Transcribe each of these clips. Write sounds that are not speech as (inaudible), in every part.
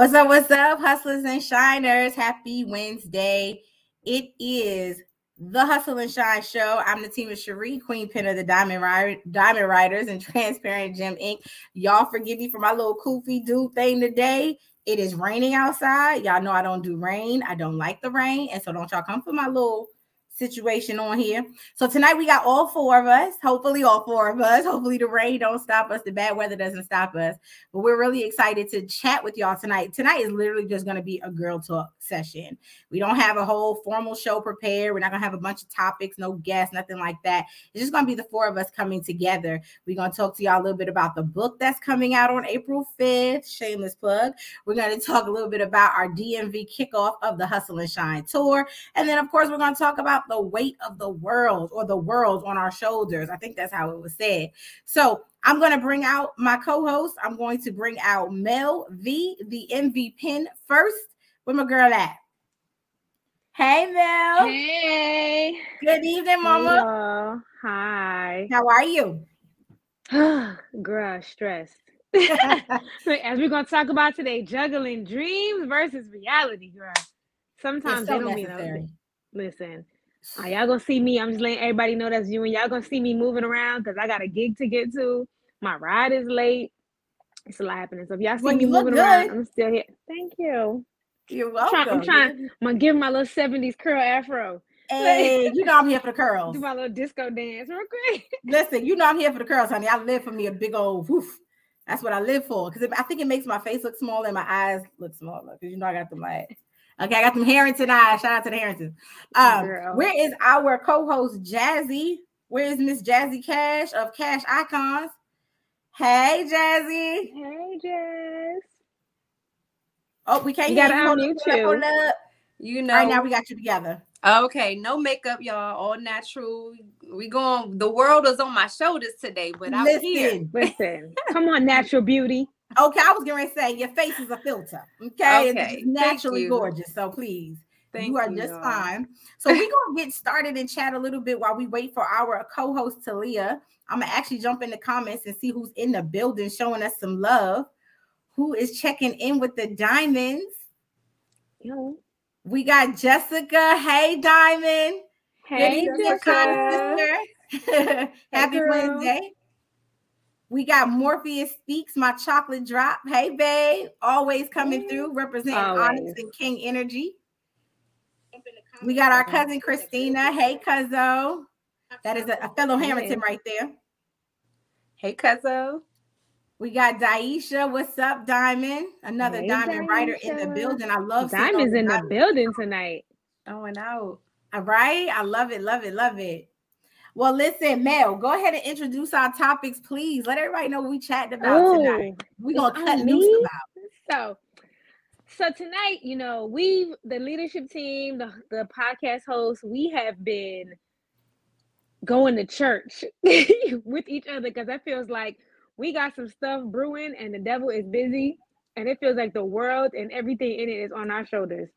What's up? What's up, hustlers and shiners? Happy Wednesday. It is the Hustle and Shine Show. I'm Natima Sheree, Queen Pen of the Diamond, Diamond Writers and Transparent Gem Inc. Y'all forgive me for my little koofy do thing today. It is raining outside. Y'all know I don't do rain. I don't like the rain. And so don't y'all come for my little situation on here. So tonight we got all four of us. Hopefully, all four of us. Hopefully, the rain don't stop us. The bad weather doesn't stop us. But we're really excited to chat with y'all tonight. Tonight is literally just going to be a girl talk session. We don't have a whole formal show prepared. We're not going to have a bunch of topics, no guests, nothing like that. It's just going to be the four of us coming together. We're going to talk to y'all a little bit about the book that's coming out on April 5th. Shameless plug. We're going to talk a little bit about our DMV kickoff of the Hustle and Shine tour. And then, of course, we're going to talk about the weight of the world or the world on our shoulders. I think that's how it was said. So I'm going to bring out my co-host. I'm going to bring out Mel V, the MVPen first. Where my girl at? Hey Mel. Hey. Good evening, Mama. Hello. Hi. How are you? (sighs) Girl, stressed. (laughs) As we're gonna talk about today, juggling dreams versus reality, girl. Sometimes so they don't necessary. mean Listen, uh, y'all gonna see me. I'm just letting everybody know that's you, and y'all gonna see me moving around because I got a gig to get to. My ride is late. It's a lot happening. So if y'all see Well, me moving around. I'm still here. Thank you. You're I'm welcome. trying, I'm trying. I'm gonna give my little 70s curl afro. Hey, you know I'm here for the (laughs) curls. Do my little disco dance real quick. Listen, you know I'm here for the curls, honey. I live for me a big old woof. That's what I live for. Because I think it makes my face look smaller and my eyes look smaller. Because you know I got the like okay, I got some Harrington eyes. Shout out to the Harringtons. Um, Girl. where is our co-host Jazzy? Where is Miss Jazzy Kash of Cash Icons? Hey Jazzy. Hey, Jess. Oh, we can't You gotta you. Unmute up, hold up, you. You All right, now we got you together. okay, no makeup, y'all, all natural. We going. The world is on my shoulders today, but I'm here. Listen. (laughs) Listen, come on, natural beauty. Okay, I was going to say your face is a filter. Okay, it's Okay, just thank naturally you. gorgeous. So please, Thank you are just y'all. fine. So we're gonna get started and chat a little bit while we wait for our co-host Talia. I'm gonna actually jump in the comments and see who's in the building showing us some love. Who is checking in with the diamonds? Yo. We got Jessica. Hey, Diamond. Good Hey, evening, Jessica. kind sister. (laughs) Happy girl. Wednesday. We got Morpheus Speaks, my chocolate drop. Hey, babe. Always coming through, representing Always. Onyx and King Energy. We got our cousin Christina. Hey, Cuzzo. That is a, a fellow Hamilton right there. Hey, Cuzzo. We got Daisha. What's up, Diamond? Another Hey, diamond writer in the building. I love seeing all Diamond's in the building tonight. Going out. All right. I love it, love it, love it. Well, listen, Mel, go ahead and introduce our topics, please. Let everybody know what we chatting about tonight. Oh, We're gonna cut on loose about. so so tonight, you know, we the leadership team, the, the podcast hosts, we have been going to church (laughs) with each other because that feels like we got some stuff brewing and the devil is busy and it feels like the world and everything in it is on our shoulders.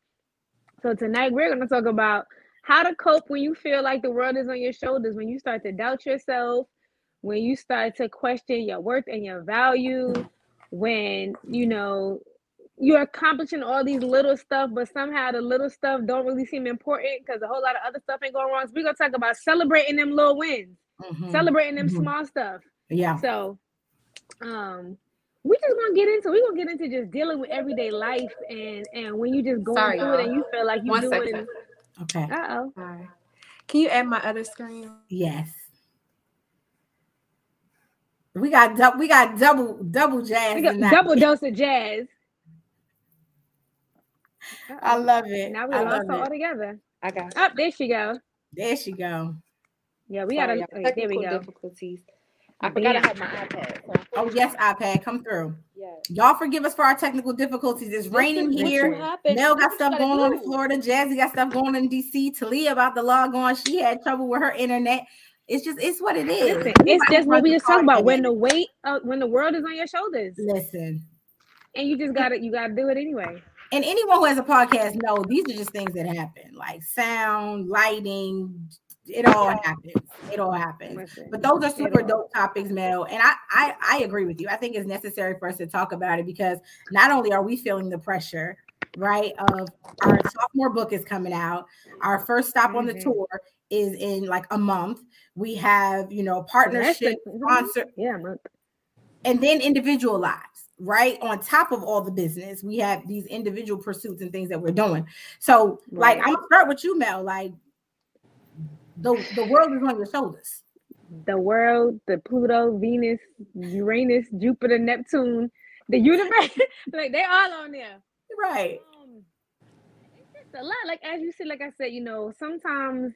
So tonight we're going to talk about how to cope when you feel like the world is on your shoulders, when you start to doubt yourself, when you start to question your worth and your value, when you know you're accomplishing all these little stuff, but somehow the little stuff don't really seem important because a whole lot of other stuff ain't going wrong. So we're gonna talk about celebrating them little wins, Mhm. celebrating them Mhm. small stuff. Yeah. So um we just gonna get into we're gonna get into just dealing with everyday life and and when you just going Sorry, through it and y'all. feel like you One doing second. Okay. uh oh. Hi. Can you add my other screen? Yes. We got dou- we got double double jazz We got double dose of jazz. I Uh-oh. love it. Now we I lost love her it. altogether. I got. Up there she go. There she go. Yeah, we Sorry, gotta. y'all. wait, there we Technical go. difficulties. I forgot I Yeah. had my iPad. So Oh yes, iPad, come through. Yeah. Y'all forgive us for our technical difficulties. It's raining This is what here. Mel got stuff going on in. Florida. Jazzy got stuff going in DC. Talia about to log on. She had trouble with her internet. It's just it's what it is. Listen, it's just what we just talked about. When podcast. the weight, of, when the world is on your shoulders, listen. and you just gotta, you gotta do it anyway. And anyone who has a podcast know these are just things that happen, like sound, lighting, it all happens. It all happens. But those are super dope topics, Mel. And I, I I agree with you. I think it's necessary for us to talk about it because not only are we feeling the pressure, right, of our sophomore book is coming out, our first stop mm-hmm. on the mm-hmm. tour is in like a month. We have, you know, partnership, sponsor, yeah, month. and then individual lives, right? On top of all the business, we have these individual pursuits and things that we're doing. So, right. like, I'm gonna start with you, Mel. Like, the the world is on your shoulders. The world, the Pluto, Venus, Uranus, Jupiter, Neptune, the universe, (laughs) like they all on there. Right. Um, it's a lot. Like as you said, like I said, you know, sometimes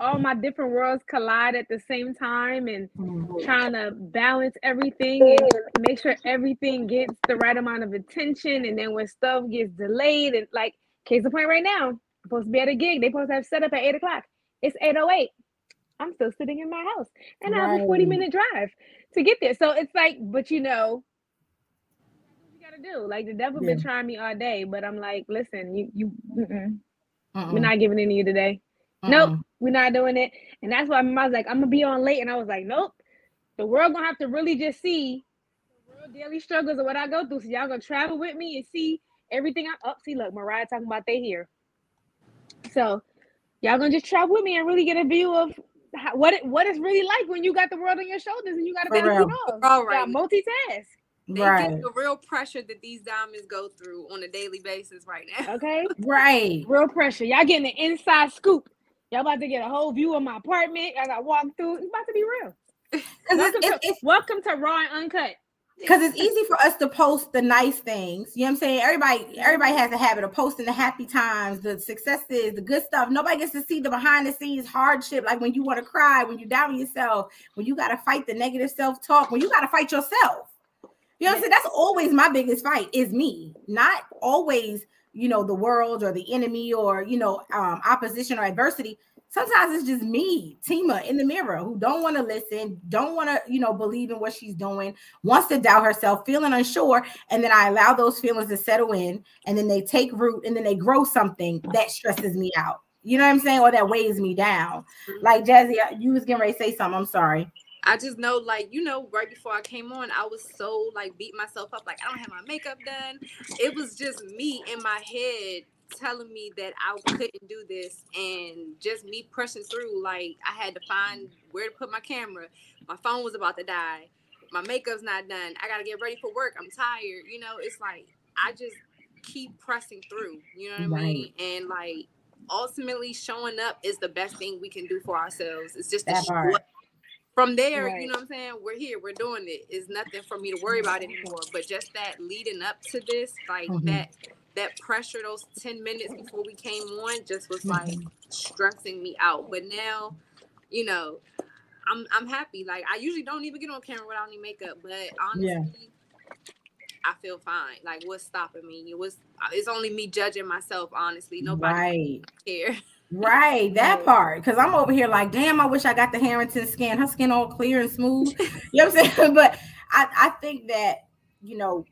all my different worlds collide at the same time and mm-hmm. trying to balance everything and make sure everything gets the right amount of attention. And then when stuff gets delayed, and like case of point right now, I'm supposed to be at a gig. They supposed to have set up at eight o'clock. It's 808. I'm still sitting in my house and right. I have a 40 minute drive to get there. So it's like, but you know, you gotta do. Like the devil yeah. been trying me all day, but I'm like, listen, you you we're not giving any you today. Nope, we're not doing it. And that's why I was like, I'm gonna be on late. And I was like, nope. The world gonna have to really just see the real daily struggles of what I go through. So y'all gonna travel with me and see everything I up. Oh, see, look, Mariah talking about they here. So y'all gonna just travel with me and really get a view of how, what it, what it's really like when you got the world on your shoulders and you got to be able to All right. multitask. They right. get the real pressure that these diamonds go through on a daily basis right now. (laughs) Okay. right. Real pressure. Y'all getting the inside scoop. Y'all about to get a whole view of my apartment as I walk through. It's about to be real. (laughs) welcome, it's, to, welcome to Raw and Uncut because it's easy for us to post the nice things. You know what I'm saying? Everybody, everybody has a habit of posting the happy times, the successes, the good stuff. Nobody gets to see the behind the scenes hardship, like when you want to cry, when you doubt yourself, when you got to fight the negative self talk, when you got to fight yourself. You know what I'm saying? That's always my biggest fight is me, not always, you know, the world or the enemy or, you know, um, opposition or adversity sometimes it's just me, Tima, in the mirror, who don't want to listen, don't want to, you know, believe in what she's doing, wants to doubt herself, feeling unsure, and then I allow those feelings to settle in, and then they take root, and then they grow something that stresses me out. You know what I'm saying, or that weighs me down. Mm-hmm. Like Jazzy, uh, you was getting ready to say something. I'm sorry. I just know, like, you know, right before I came on, I was so like beat myself up, like I don't have my makeup done. It was just me in my head telling me that I couldn't do this and just me pressing through. Like I had to find where to put my camera. My phone was about to die. My makeup's not done. I gotta get ready for work. I'm tired. You know, it's like I just keep pressing through. You know what right. I mean? And like ultimately showing up is the best thing we can do for ourselves. It's just that from there, right. you know what I'm saying? We're here, we're doing it. It's nothing for me to worry about anymore. But just that leading up to this, like mm-hmm. that that pressure those 10 minutes before we came on just was like mm-hmm. stressing me out. But now, you know, I'm I'm happy. Like I usually don't even get on camera without any makeup, but honestly, yeah. I feel fine. Like what's stopping me? It was it's only me judging myself, honestly. Nobody right. care. Right, (laughs) that part. Because I'm over here like, damn, I wish I got the Harrington skin. Her skin all clear and smooth. (laughs) You know what I'm saying? (laughs) But I, I think that, you know,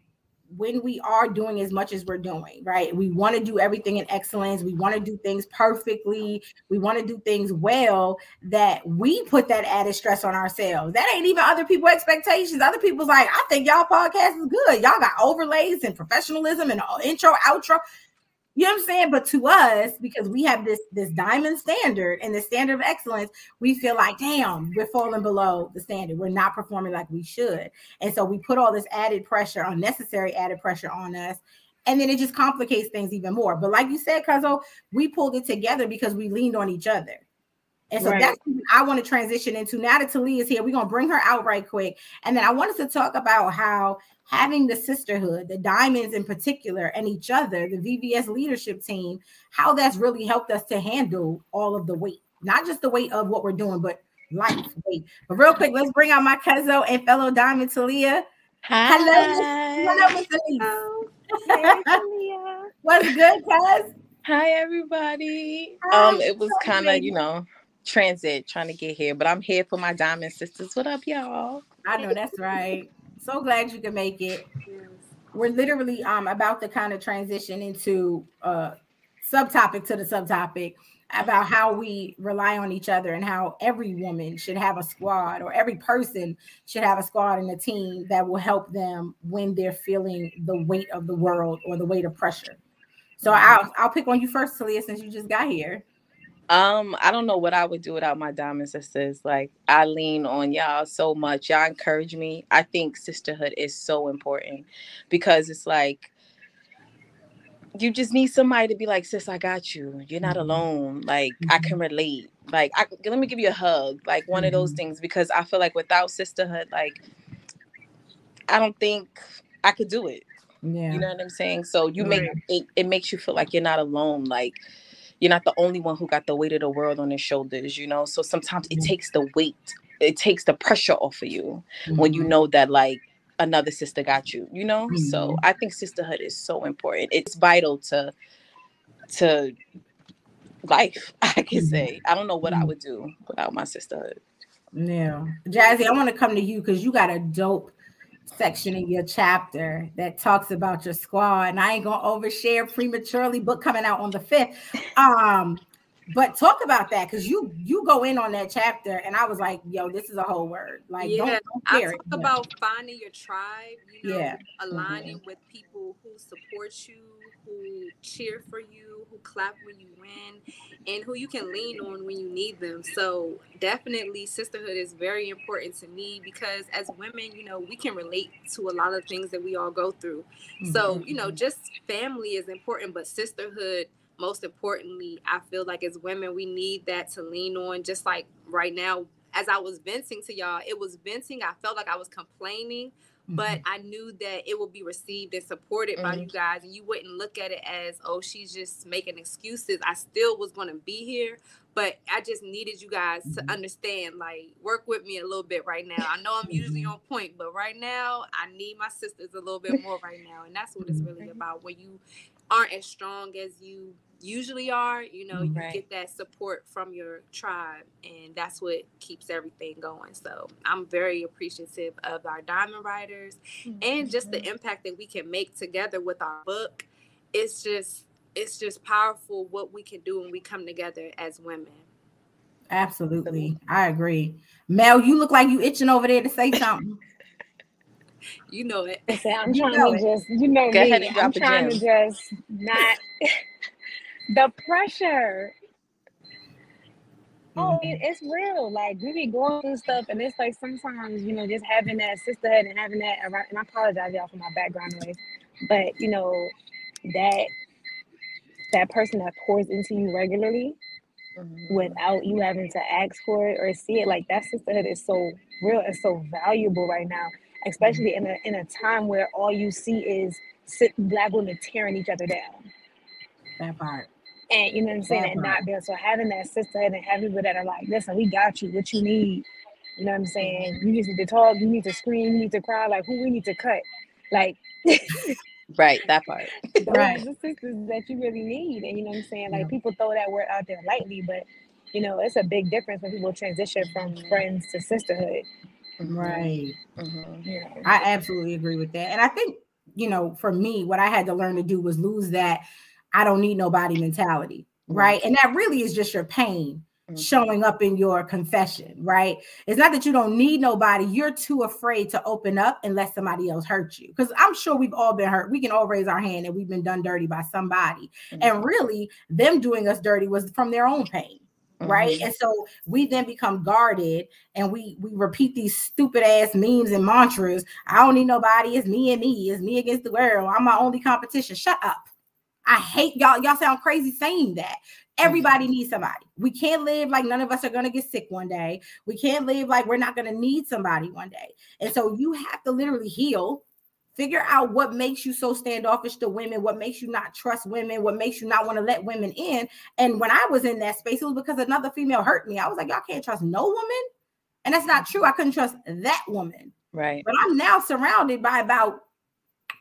when we are doing as much as we're doing, right? We want to do everything in excellence. We want to do things perfectly. We want to do things well that we put that added stress on ourselves. That ain't even other people's expectations. Other people's like, I think y'all podcast is good. Y'all got overlays and professionalism and intro, outro. You know what I'm saying? But to us, because we have this this diamond standard and the standard of excellence, we feel like, damn, we're falling below the standard. We're not performing like we should. And so we put all this added pressure, unnecessary added pressure on us. And then it just complicates things even more. But like you said, Cuzzo, we pulled it together because we leaned on each other. And so right. that's I want to transition into. Now that Talia is here, we're gonna bring her out right quick. And then I wanted to talk about how having the sisterhood, the diamonds in particular, and each other, the VVS leadership team, how that's really helped us to handle all of the weight, not just the weight of what we're doing, but life weight. But real quick, let's bring out my cousin and fellow diamond Talia. Hi. Hello, hello, Talia. (laughs) What's good, cuz? Hi, everybody. Hi, um, it was kind of, you know, transit trying to get here, but I'm here for my diamond sisters. What up, y'all? I know that's right. So glad you could make it. We're literally um about to kind of transition into uh subtopic to the subtopic about how we rely on each other and how every woman should have a squad or every person should have a squad and a team that will help them when they're feeling the weight of the world or the weight of pressure. So mm-hmm. I'll I'll pick on you first, Talia, since you just got here. Um, I don't know what I would do without my diamond sisters. Like I lean on y'all so much. Y'all encourage me. I think sisterhood is so important because it's like you just need somebody to be like, sis, I got you. You're not mm-hmm. alone. Like mm-hmm. I can relate. Like I let me give you a hug. Like one mm-hmm. of those mm-hmm. things because I feel like without sisterhood, like I don't think I could do it. Yeah. You know what I'm saying? So you right. make it, it makes you feel like you're not alone. Like you're not the only one who got the weight of the world on his shoulders, you know? So sometimes it mm-hmm. takes the weight, it takes the pressure off of you when you know that like another sister got you you know mm-hmm. so i think sisterhood is so important it's vital to to life (laughs) i can mm-hmm. say i don't know what i mm-hmm. would do without my sisterhood yeah jazzy i want to come to you because you got a dope section in your chapter that talks about your squad and i ain't gonna overshare prematurely book coming out on the 5th um but talk about that because you you go in on that chapter and i was like yo this is a whole word like yeah, don't, don't care I talk it, about finding your tribe you know yeah. aligning mm-hmm. with people who support you who cheer for you who clap when you win and who you can lean on when you need them so definitely sisterhood is very important to me because as women you know we can relate to a lot of things that we all go through mm-hmm. so you know just family is important but sisterhood most importantly, I feel like as women, we need that to lean on. Just like right now, as I was venting to y'all, it was venting. I felt like I was complaining, mm-hmm. but I knew that it would be received and supported mm-hmm. by you guys. And you wouldn't look at it as, oh, she's just making excuses. I still was going to be here, but I just needed you guys to mm-hmm. understand, like, work with me a little bit right now. I know I'm usually mm-hmm. on point, but right now, I need my sisters a little bit (laughs) more right now. And that's what it's really about. When you aren't as strong as you usually are you know you right. get that support from your tribe and that's what keeps everything going. So i'm very appreciative of our diamond writers mm-hmm. and just the impact that we can make together with our book. It's just it's just powerful what we can do when we come together as women. Absolutely. I agree. Mel you look like you itching over there to say something. (laughs) You know it. I'm you trying to it. just you know Go me. i'm trying to just not the pressure. Oh, mm-hmm. it, it's real. Like we be going through stuff, and it's like sometimes you know just having that sisterhood and having that around. And I apologize y'all for my background noise, but you know that that person that pours into you regularly mm-hmm. without you having to ask for it or see it like that sisterhood is so real and so valuable right now especially in a in a time where all you see is sit, black women tearing each other down that part and you know what I'm saying, and not build. So having that sisterhood and having people that are like, listen, we got you, what you need. You know what I'm saying? You need to talk, you need to scream, you need to cry, like who we need to cut. Like (laughs) Right, that part. (laughs) right. the sisters that you really need. And you know what I'm saying? Like yeah. people throw that word out there lightly, but you know, it's a big difference when people transition from friends to sisterhood. Right. Mm-hmm. Yeah. I absolutely agree with that. And I think, you know, for me, what I had to learn to do was lose that I don't need nobody mentality, right? And that really is just your pain mm-hmm. showing up in your confession, right? It's not that you don't need nobody, you're too afraid to open up and let somebody else hurt you. Because I'm sure we've all been hurt. We can all raise our hand and we've been done dirty by somebody. Mm-hmm. And really, them doing us dirty was from their own pain right mm-hmm. and so we then become guarded and we we repeat these stupid ass memes and mantras i don't need nobody it's me and me it's me against the world i'm my only competition shut up I hate y'all. Y'all sound crazy saying that. Everybody mm-hmm. needs somebody. We can't live like none of us are going to get sick one day. We can't live like we're not going to need somebody one day. And so you have to literally heal, figure out what makes you so standoffish to women, what makes you not trust women, what makes you not want to let women in. And when I was in that space, it was because another female hurt me. I was like, y'all can't trust no woman. And that's not true. I couldn't trust that woman. Right. But I'm now surrounded by about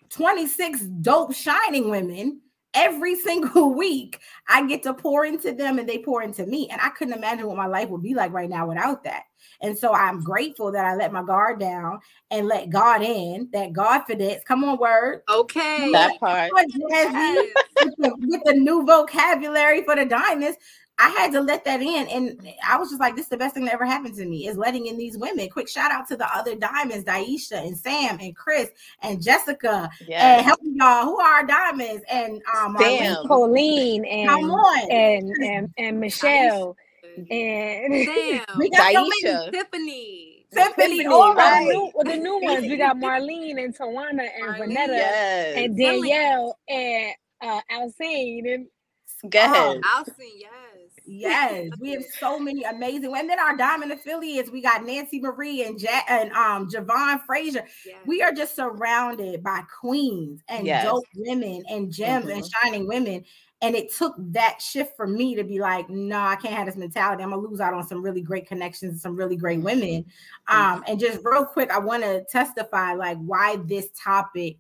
26 dope shining women every (laughs) single week I get to pour into them and they pour into me. And I couldn't imagine what my life would be like right now without that. And so I'm grateful that I let my guard down and let God in, that Godfidence. Come on, word. Okay. That part. With, the, with the new vocabulary for the diamonds. I had to let that in, and I was just like, "This is the best thing that ever happened to me is letting in these women." Quick shout out to the other diamonds, Daisha and Sam and Chris and Jessica, and help helping y'all. Who are our diamonds? And um, Damn. Marlene. Colleen and Come on. and and and Michelle and Damn. (laughs) We got so many. Daisha. Tiffany. Tiffany, Tiffany, all right? right. New, well, the new (laughs) ones we got Marlene and Tawana and Marlene. Vanetta Yes. and Danielle and uh Alcine and Go ahead. I'll sing yes. Yes, we have so many amazing. And then our diamond affiliates, we got Nancy Marie and ja- and um Javon Frazier. Yes. we are just surrounded by queens and Yes. dope women and gems and shining women. And it took that shift for me to be like, no, I can't have this mentality. I'm gonna lose out on some really great connections and some really great women. Um, and just real quick, I want to testify like why this topic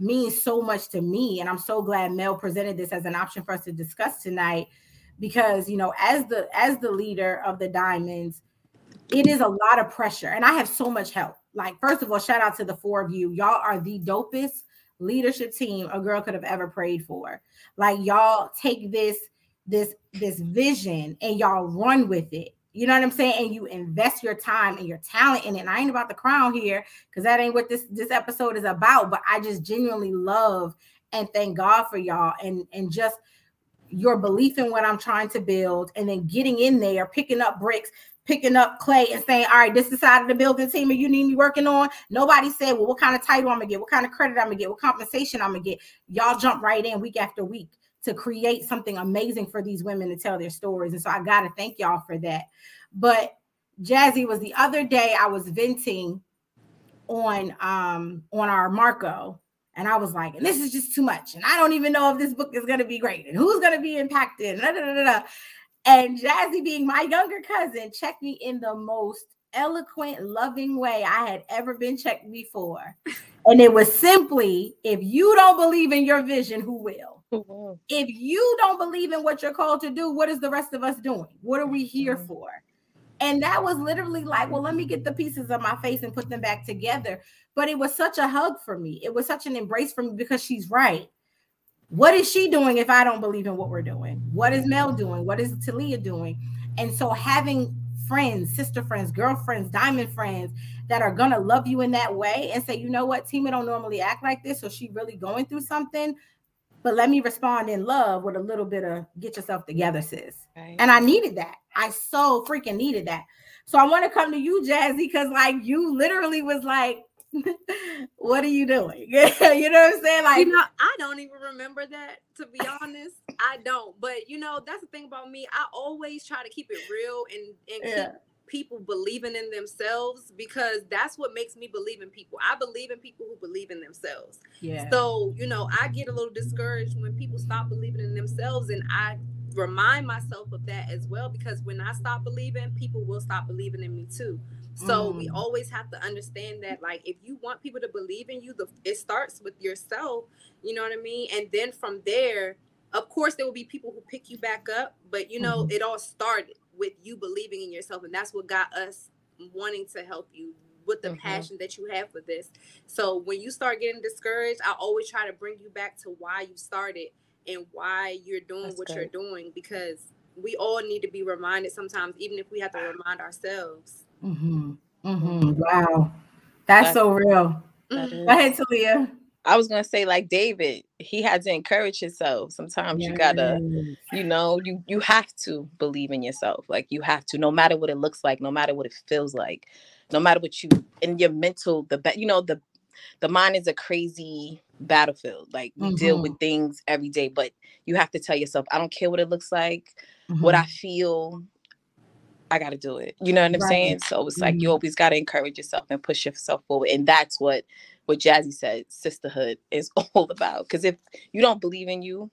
means so much to me. And I'm so glad Mel presented this as an option for us to discuss tonight. Because you know, as the as the leader of the diamonds, it is a lot of pressure and i have so much help like first of all shout out to the four of you y'all are the dopest leadership team a girl could have ever prayed for like y'all take this this this vision and y'all run with it you know what i'm saying? And you invest your time and your talent in it. And i ain't about the crown here because that ain't what this this episode is about. But i just genuinely love and thank god for y'all and and just your belief in what i'm trying to build and then getting in there picking up bricks picking up clay and saying, All right, this is side of the building team and you need me working on. Nobody said, Well, what kind of title I'm gonna get, what kind of credit I'm gonna get, what compensation I'm gonna get. Y'all jump right in week after week to create something amazing for these women to tell their stories. And so I gotta thank y'all for that. But Jazzy was the other day I was venting on um on our Marco. And I was like, and this is just too much. And I don't even know if this book is going to be great and who's going to be impacted. Da, da, da. And Jazzy, being my younger cousin, checked me in the most eloquent, loving way I had ever been checked before. (laughs) And it was simply if you don't believe in your vision, who will? If you don't believe in what you're called to do, what is the rest of us doing? What are we here Mhm. for? And that was literally like, well, let me get the pieces of my face and put them back together. But it was such a hug for me. It was such an embrace for me because she's right. What is she doing if I don't believe in what we're doing? What is Mel doing? What is Talia doing? And so having friends, sister friends, girlfriends, diamond friends that are gonna love you in that way and say, you know what, Tima don't normally act like this, so she really going through something. But let me respond in love with a little bit of get yourself together, sis. Right. And I needed that. I so freaking needed that. So I want to come to you, Jazzy, because like you literally was like, (laughs) what are you doing? (laughs) you know what I'm saying? Like, you know, I don't even remember that to be honest. I don't. But you know, that's the thing about me. I always try to keep it real and and Yeah. keep people believing in themselves because that's what makes me believe in people. I believe in people who believe in themselves. yeah. So, you know, I get a little discouraged when people stop believing in themselves and I remind myself of that as well because when I stop believing, people will stop believing in me too. So we Mm. always have to understand that like if you want people to believe in you, the it starts with yourself, you know what I mean? And then from there, of course there will be people who pick you back up, but you know, Mhm. it all started with you believing in yourself and that's what got us wanting to help you with the Mhm. passion that you have for this. So when you start getting discouraged, I always try to bring you back to why you started and why you're doing That's what good. you're doing because we all need to be reminded sometimes, even if we have to remind ourselves. mm-hmm. Mm-hmm. Wow. That's That- so real. That Mhm. is- Go ahead, Talia. I was gonna say like David, he had to encourage himself. Sometimes you gotta, you know, you you have to believe in yourself. Like you have to, no matter what it looks like, no matter what it feels like, no matter what you in your mental, the be- you know the the mind is a crazy battlefield. Like we deal with things every day, but you have to tell yourself, I don't care what it looks like, what I feel. I got to do it. You know what I'm Right. saying? So it's like you Mhm. always got to encourage yourself and push yourself forward. And that's what what Jazzy said sisterhood is (laughs) all about. Because if you don't believe in you,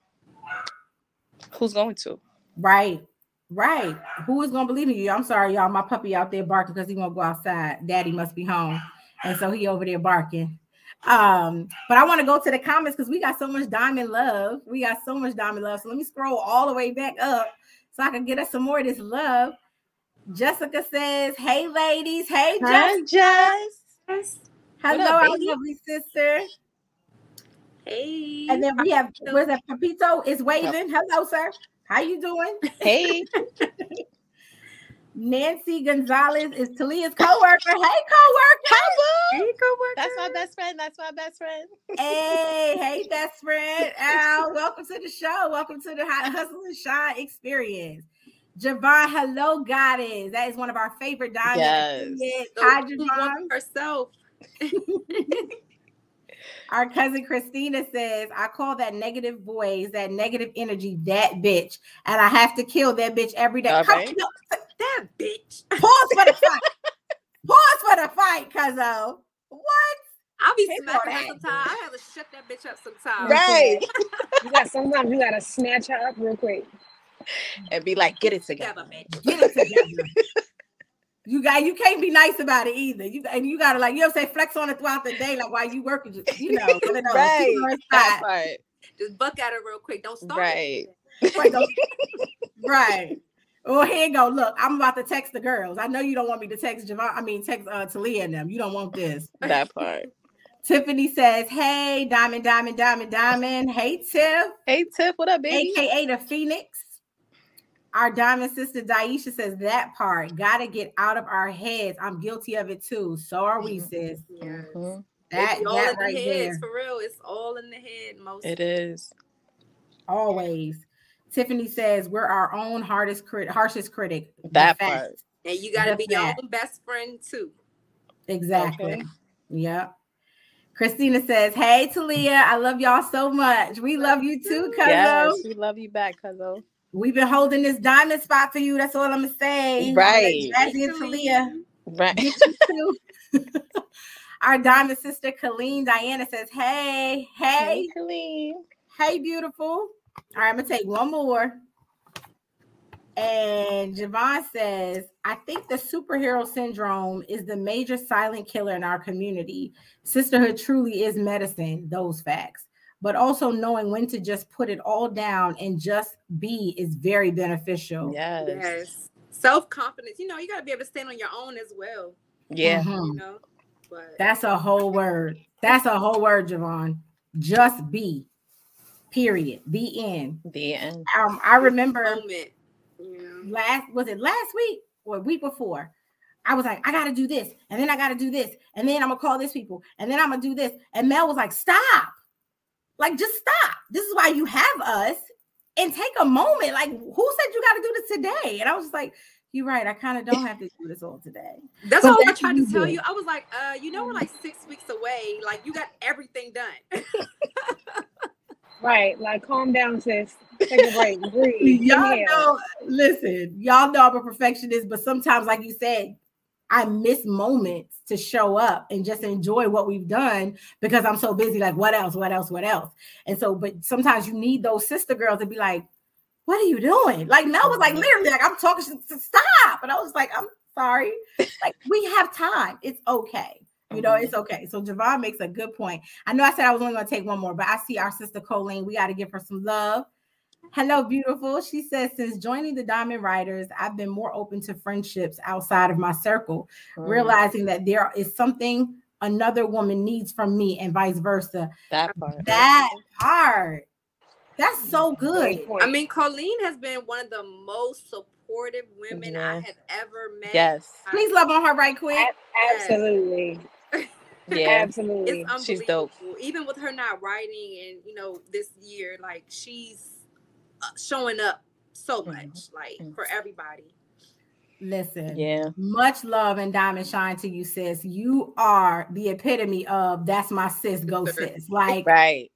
who's going to? Right. Right. Who is gonna believe in you? I'm sorry, y'all. My puppy out there barking because he won't go outside. Daddy must be home. And so he over there barking. Um, but I want to go to the comments because we got so much diamond love. We got so much diamond love. So let me scroll all the way back up so I can get us some more of this love. Jessica says, Hey ladies, hey Hi, Jess. Jess. Hello, up, our lovely sister. Hey. And then we have where's that Papito is waving. Hello, sir. How you doing? Hey. (laughs) Nancy Gonzalez is Talia's co-worker. Hey, co-worker. Hey, coworker. That's my best friend. That's my best friend. Hey, (laughs) hey, best friend. Al, welcome to the show. Welcome to the Hu- Hustle and Shine experience. Javon, hello, goddess. That is one of our favorite diamonds. Yes. So Hi, she Javon. herself. (laughs) Our cousin Christina says, I call that negative voice, that negative energy, that bitch. And I have to kill that bitch every day. All Come- right. no, That bitch. pause for the fight. (laughs) pause for the fight, cuzzo. What? I'll be Hey, smacking her boy. sometimes. I have to shut that bitch up sometimes. Right. (laughs) You got sometimes you gotta snatch her up real quick. And be like, get it Together, together. bitch. Get it together. You got you can't be nice about it either. You and you gotta like you know what I'm flex on it throughout the day, like while you working, just you know, (laughs) one of. Right. That part. Just buck at it real quick. Don't start. Right. Right, don't- (laughs) right. Oh, here you go. Look, I'm about to text the girls. I know you don't want me to text Javon. I mean, text uh, Talia and them. You don't want this. That part. Tiffany says, "Hey, Diamond, Diamond, Diamond, Diamond. Hey, Tiff, Hey, Tiff, what up, baby? aka the Phoenix." Our diamond sister Daisha says that part gotta get out of our heads. I'm guilty of it too. So are we, sis. Yes. Mhm. That, it's all that in right the there. heads, for real. It's all in the head most. It is. Always. Tiffany says we're our own hardest crit, harshest critic. The That fact. part. And you got to The be your own best friend too. Exactly. Okay. Yep. Christina says, Hey Talia, I love y'all so much. We love you too, cuzzo. Yes, we love you back, cuzzo. We've been holding this diamond spot for you. That's all I'm gonna say. Right. Jazzy and Talia. Right. Get you too. (laughs) Our diamond sister Colleen Diana says, Hey, hey, Colleen. hey, beautiful. All right, I'm gonna take one more. And Javon says, I think the superhero syndrome is the major silent killer in our community. Sisterhood truly is medicine, those facts. But also knowing when to just put it all down and just be is very beneficial. Yes. Yes. Self confidence. You know, you got to be able to stand on your own as well. Yeah. Mhm. You know, but That's a whole word. That's a whole word, Javon. Just be. Period. The end. The end. Um, I remember moment. You know. last was it last week or week before? I was like, I gotta do this, and then I gotta do this, and then I'm gonna call this people, and then I'm gonna do this. And Mel was like, Stop, like just stop. This is why you have us, and take a moment. Like, who said you gotta do this today? And I was just like, You're right, I kind of don't have to do this all today. That's But all I that's tried to you tell do. you. I was like, uh, you know, we're like six weeks away. Like, you got everything done. (laughs) Right, like calm down, sis. Take a break, (laughs) breathe. y'all inhale. know, listen, y'all know I'm a perfectionist, but sometimes, like you said, I miss moments to show up and just enjoy what we've done because I'm so busy. Like, what else? What else? What else? And so, but sometimes you need those sister girls to be like, "What are you doing?" Like Mel was like, mm-hmm. literally, like I'm talking. to Stop, and I was like, "I'm sorry." Like we have time. It's okay. You know, it's mm-hmm. okay. So Javon makes a good point. I know I said I was only going to take one more, but I see our sister Colleen. We got to give her some love. Hello, beautiful. She says, since joining the Diamond Writers, I've been more open to friendships outside of my circle, Mm. realizing that there is something another woman needs from me and vice versa. that part. That part. That's so good. I mean, Colleen has been one of the most supportive women I have ever met. Yes. Please love on her right quick. A- absolutely, (laughs) Yeah. absolutely. It's She's dope. Even with her not writing, and you know, this year, like she's showing up so Mhm. much, like Mhm. for everybody. Listen. Yeah. Much love and diamond shine to you, sis. You are the epitome of that's my sis, go (laughs) sis. Like Right.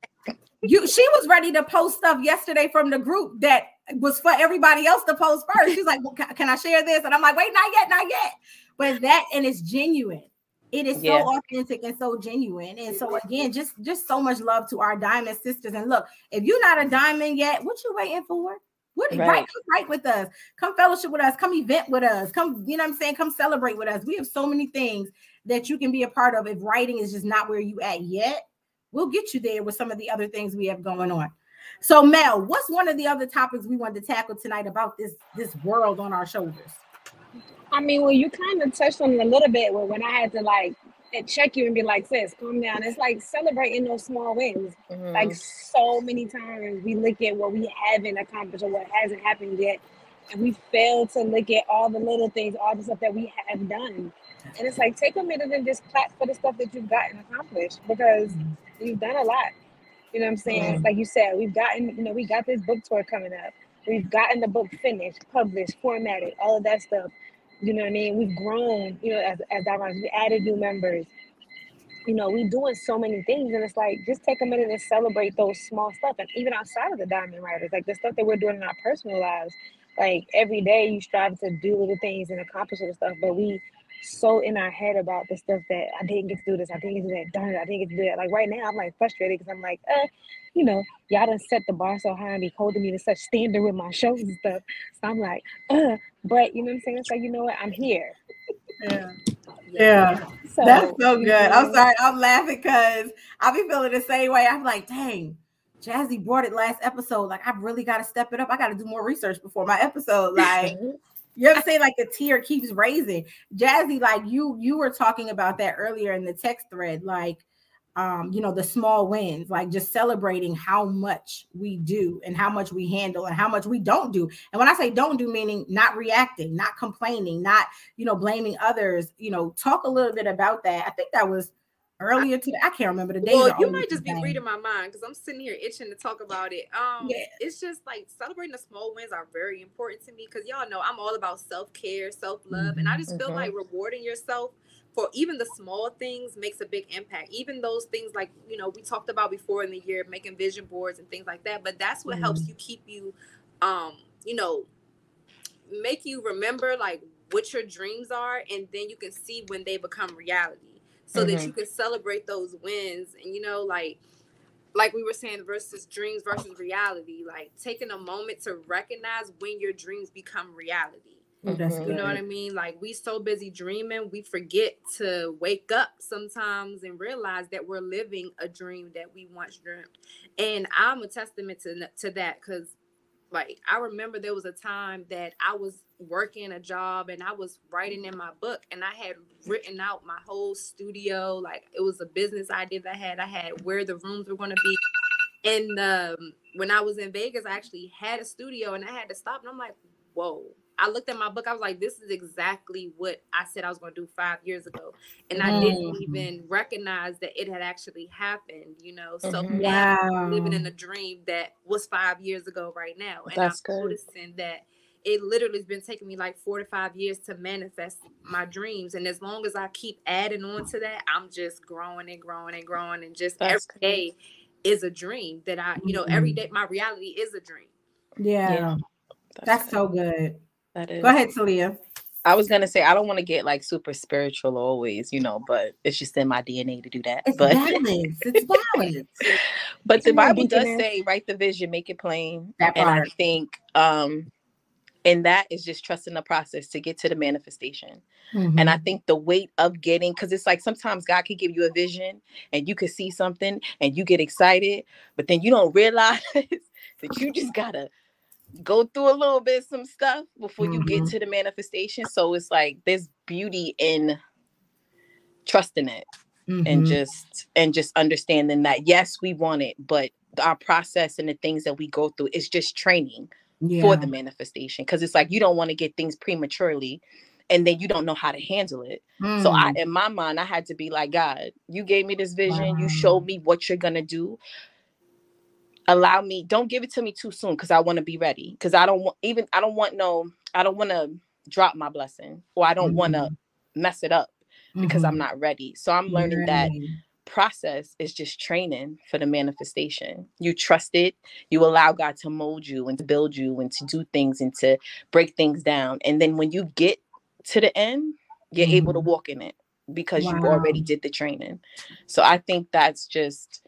you she was ready to post stuff yesterday from the group that was for everybody else to post first. She's like, well, ca- can I share this? And I'm like, wait, not yet, not yet. But that and it's genuine. It is Yeah. so authentic and so genuine. And so again, just just so much love to our diamond sisters. And look, if you're not a diamond yet, what you waiting for? What right. right, come write with us, come fellowship with us, come event with us, come, you know what I'm saying? Come celebrate with us. We have so many things that you can be a part of. If writing is just not where you at yet, we'll get you there with some of the other things we have going on. So, Mel, what's one of the other topics we wanted to tackle tonight about this this world on our shoulders? I mean, well, you kind of touched on it a little bit when I had to like check you and be like, sis, calm down. It's like celebrating those small wins. Mm-hmm. Like so many times we look at what we haven't accomplished or what hasn't happened yet, and we fail to look at all the little things, all the stuff that we have done. And it's like take a minute and just clap for the stuff that you've gotten accomplished because you've done a lot. You know what I'm saying? Mm-hmm. Like you said, we've gotten, you know, we got this book tour coming up. We've gotten the book finished, published, formatted, all of that stuff. You know what I mean? We've grown, you know, as as Diamond, we added new members. You know, we doing so many things, and it's like just take a minute and celebrate those small stuff, and even outside of the Diamond Writers, like the stuff that we're doing in our personal lives. Like every day, you strive to do little things and accomplish little stuff, but we so in our head about the stuff that I didn't get to do this, I didn't get to do that, darn it, I didn't get to do that. Like right now, I'm like frustrated because I'm like, uh, you know, y'all done set the bar so high and be holding me to such standard with my shows and stuff. So I'm like, uh, but you know what I'm saying? It's like, you know what, I'm here. Yeah. Yeah. So, That's so good. I'm sorry, I'm laughing because I'll be feeling the same way. I'm like, dang, Jazzy brought it last episode. Like, I've really got to step it up. I got to do more research before my episode. Like, (laughs) you ever say like the tier keeps raising? Jazzy, like you you were talking about that earlier in the text thread, like um, you know, the small wins, like just celebrating how much we do and how much we handle and how much we don't do. And when I say don't do, meaning not reacting, not complaining, not, you know, blaming others, you know, talk a little bit about that. I think that was earlier today. I can't remember the day. Well, you might just be reading my mind because I'm sitting here itching to talk about it. Um, yeah. it's just like celebrating the small wins are very important to me because y'all know I'm all about self care, self love, mm-hmm. and I just feel mm-hmm. like rewarding yourself for even the small things makes a big impact. Even those things like you know we talked about before in the year, making vision boards and things like that. But that's what mm-hmm. helps you keep you, um, you know, make you remember like what your dreams are, and then you can see when they become reality so mm-hmm. that you can celebrate those wins and you know like like we were saying versus dreams versus reality like taking a moment to recognize when your dreams become reality mm-hmm. you know what i mean like we so busy dreaming we forget to wake up sometimes and realize that we're living a dream that we once dreamt and i'm a testament to, to that because like I remember there was a time that I was working a job and I was writing in my book and I had written out my whole studio. Like it was a business idea that I had. I had where the rooms were going to be. And um, when I was in Vegas, I actually had a studio and I had to stop. And I'm like, whoa, I looked at my book. I was like, this is exactly what I said I was going to do five years ago. And mm. I didn't mm-hmm. even recognize that it had actually happened, you know? So mm-hmm. now I'm living in a dream that was five years ago right now. And That's I'm good. noticing that it literally has been taking me like four to five years to manifest my dreams. And as long as I keep adding on to that, I'm just growing and growing and growing. And just That's every day is a dream that I, you know, every mm-hmm. day my reality is a dream. Yeah. yeah. That's, That's so good. That is. Go ahead, Talia. I was gonna say I don't want to get like super spiritual always, you know, but it's just in my DNA to do that. It's but balance. It's (laughs) balance. but it's the Bible does say, write the vision, make it plain. That and I think um and that is just trusting the process to get to the manifestation. Mm-hmm. And I mm-hmm. think the weight of getting, because it's like sometimes God can give you a vision and you can see something and you get excited, but then you don't realize (laughs) that you just gotta go through a little bit some stuff before mm-hmm. you get mm-hmm. to the manifestation. So it's like there's beauty in trusting it mm-hmm. and just and just understanding that yes, we want it, but our process and the things that we go through is just training yeah. for the manifestation. Cause it's like you don't want to get things prematurely and then you don't know how to handle it. Mm. So I mm. in my mind, I had to be like, God, you gave me this vision, wow. you showed me what you're gonna do allow me don't give it to me too soon because i want to be ready because i don't want even i don't want no i don't want to drop my blessing or i don't mm-hmm. want to mess it up because mm-hmm. i'm not ready so i'm learning right. that process is just training for the manifestation you trust it you allow god to mold you and to build you and to do things and to break things down and then when you get to the end you're mm-hmm. able to mm-hmm. walk in it because wow. you already did the training so i think that's just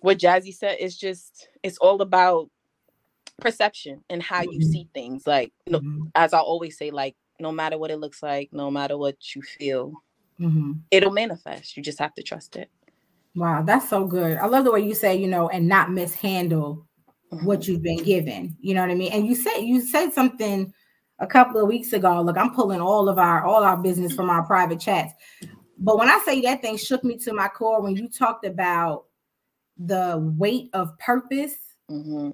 what Jazzy said is just it's all about perception and how you mm-hmm. see things. Like, no, mm-hmm. as I always say, like, no matter what it looks like, no matter what you feel, mm-hmm. it'll manifest. You just have to trust it. Wow, that's so good. I love the way you say, you know, and not mishandle what mm-hmm. you've been given. You know what I mean? And you said you said something a couple of weeks ago. Look, I'm pulling all of our all our business from our private chats. But when I say that thing shook me to my core when you talked about the weight of purpose. Mm-hmm.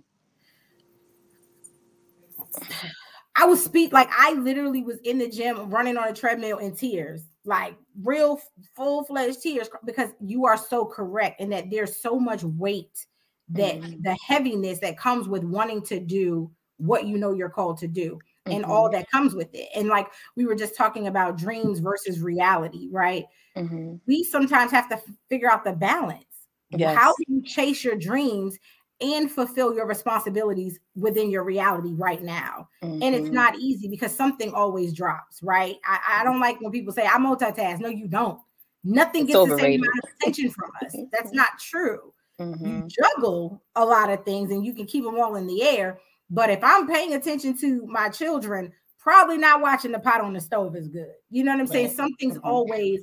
I was speak like I literally was in the gym running on a treadmill in tears, like real full fledged tears, because you are so correct in that there's so much weight that mm-hmm. the heaviness that comes with wanting to do what you know you're called to do and mm-hmm. all that comes with it. And like we were just talking about dreams versus reality, right? Mm-hmm. We sometimes have to figure out the balance. Yes. How do you chase your dreams and fulfill your responsibilities within your reality right now? And it's mm-hmm. not easy because something always drops, right? I, I don't like when people say I multitask. No, you don't. Nothing it's gets overrated. the same amount of attention from us. That's (laughs) not true. Mm-hmm. You juggle a lot of things and you can keep them all in the air. But if I'm paying attention to my children, probably not watching the pot on the stove is good. You know what I'm right. saying? Something's mm-hmm. always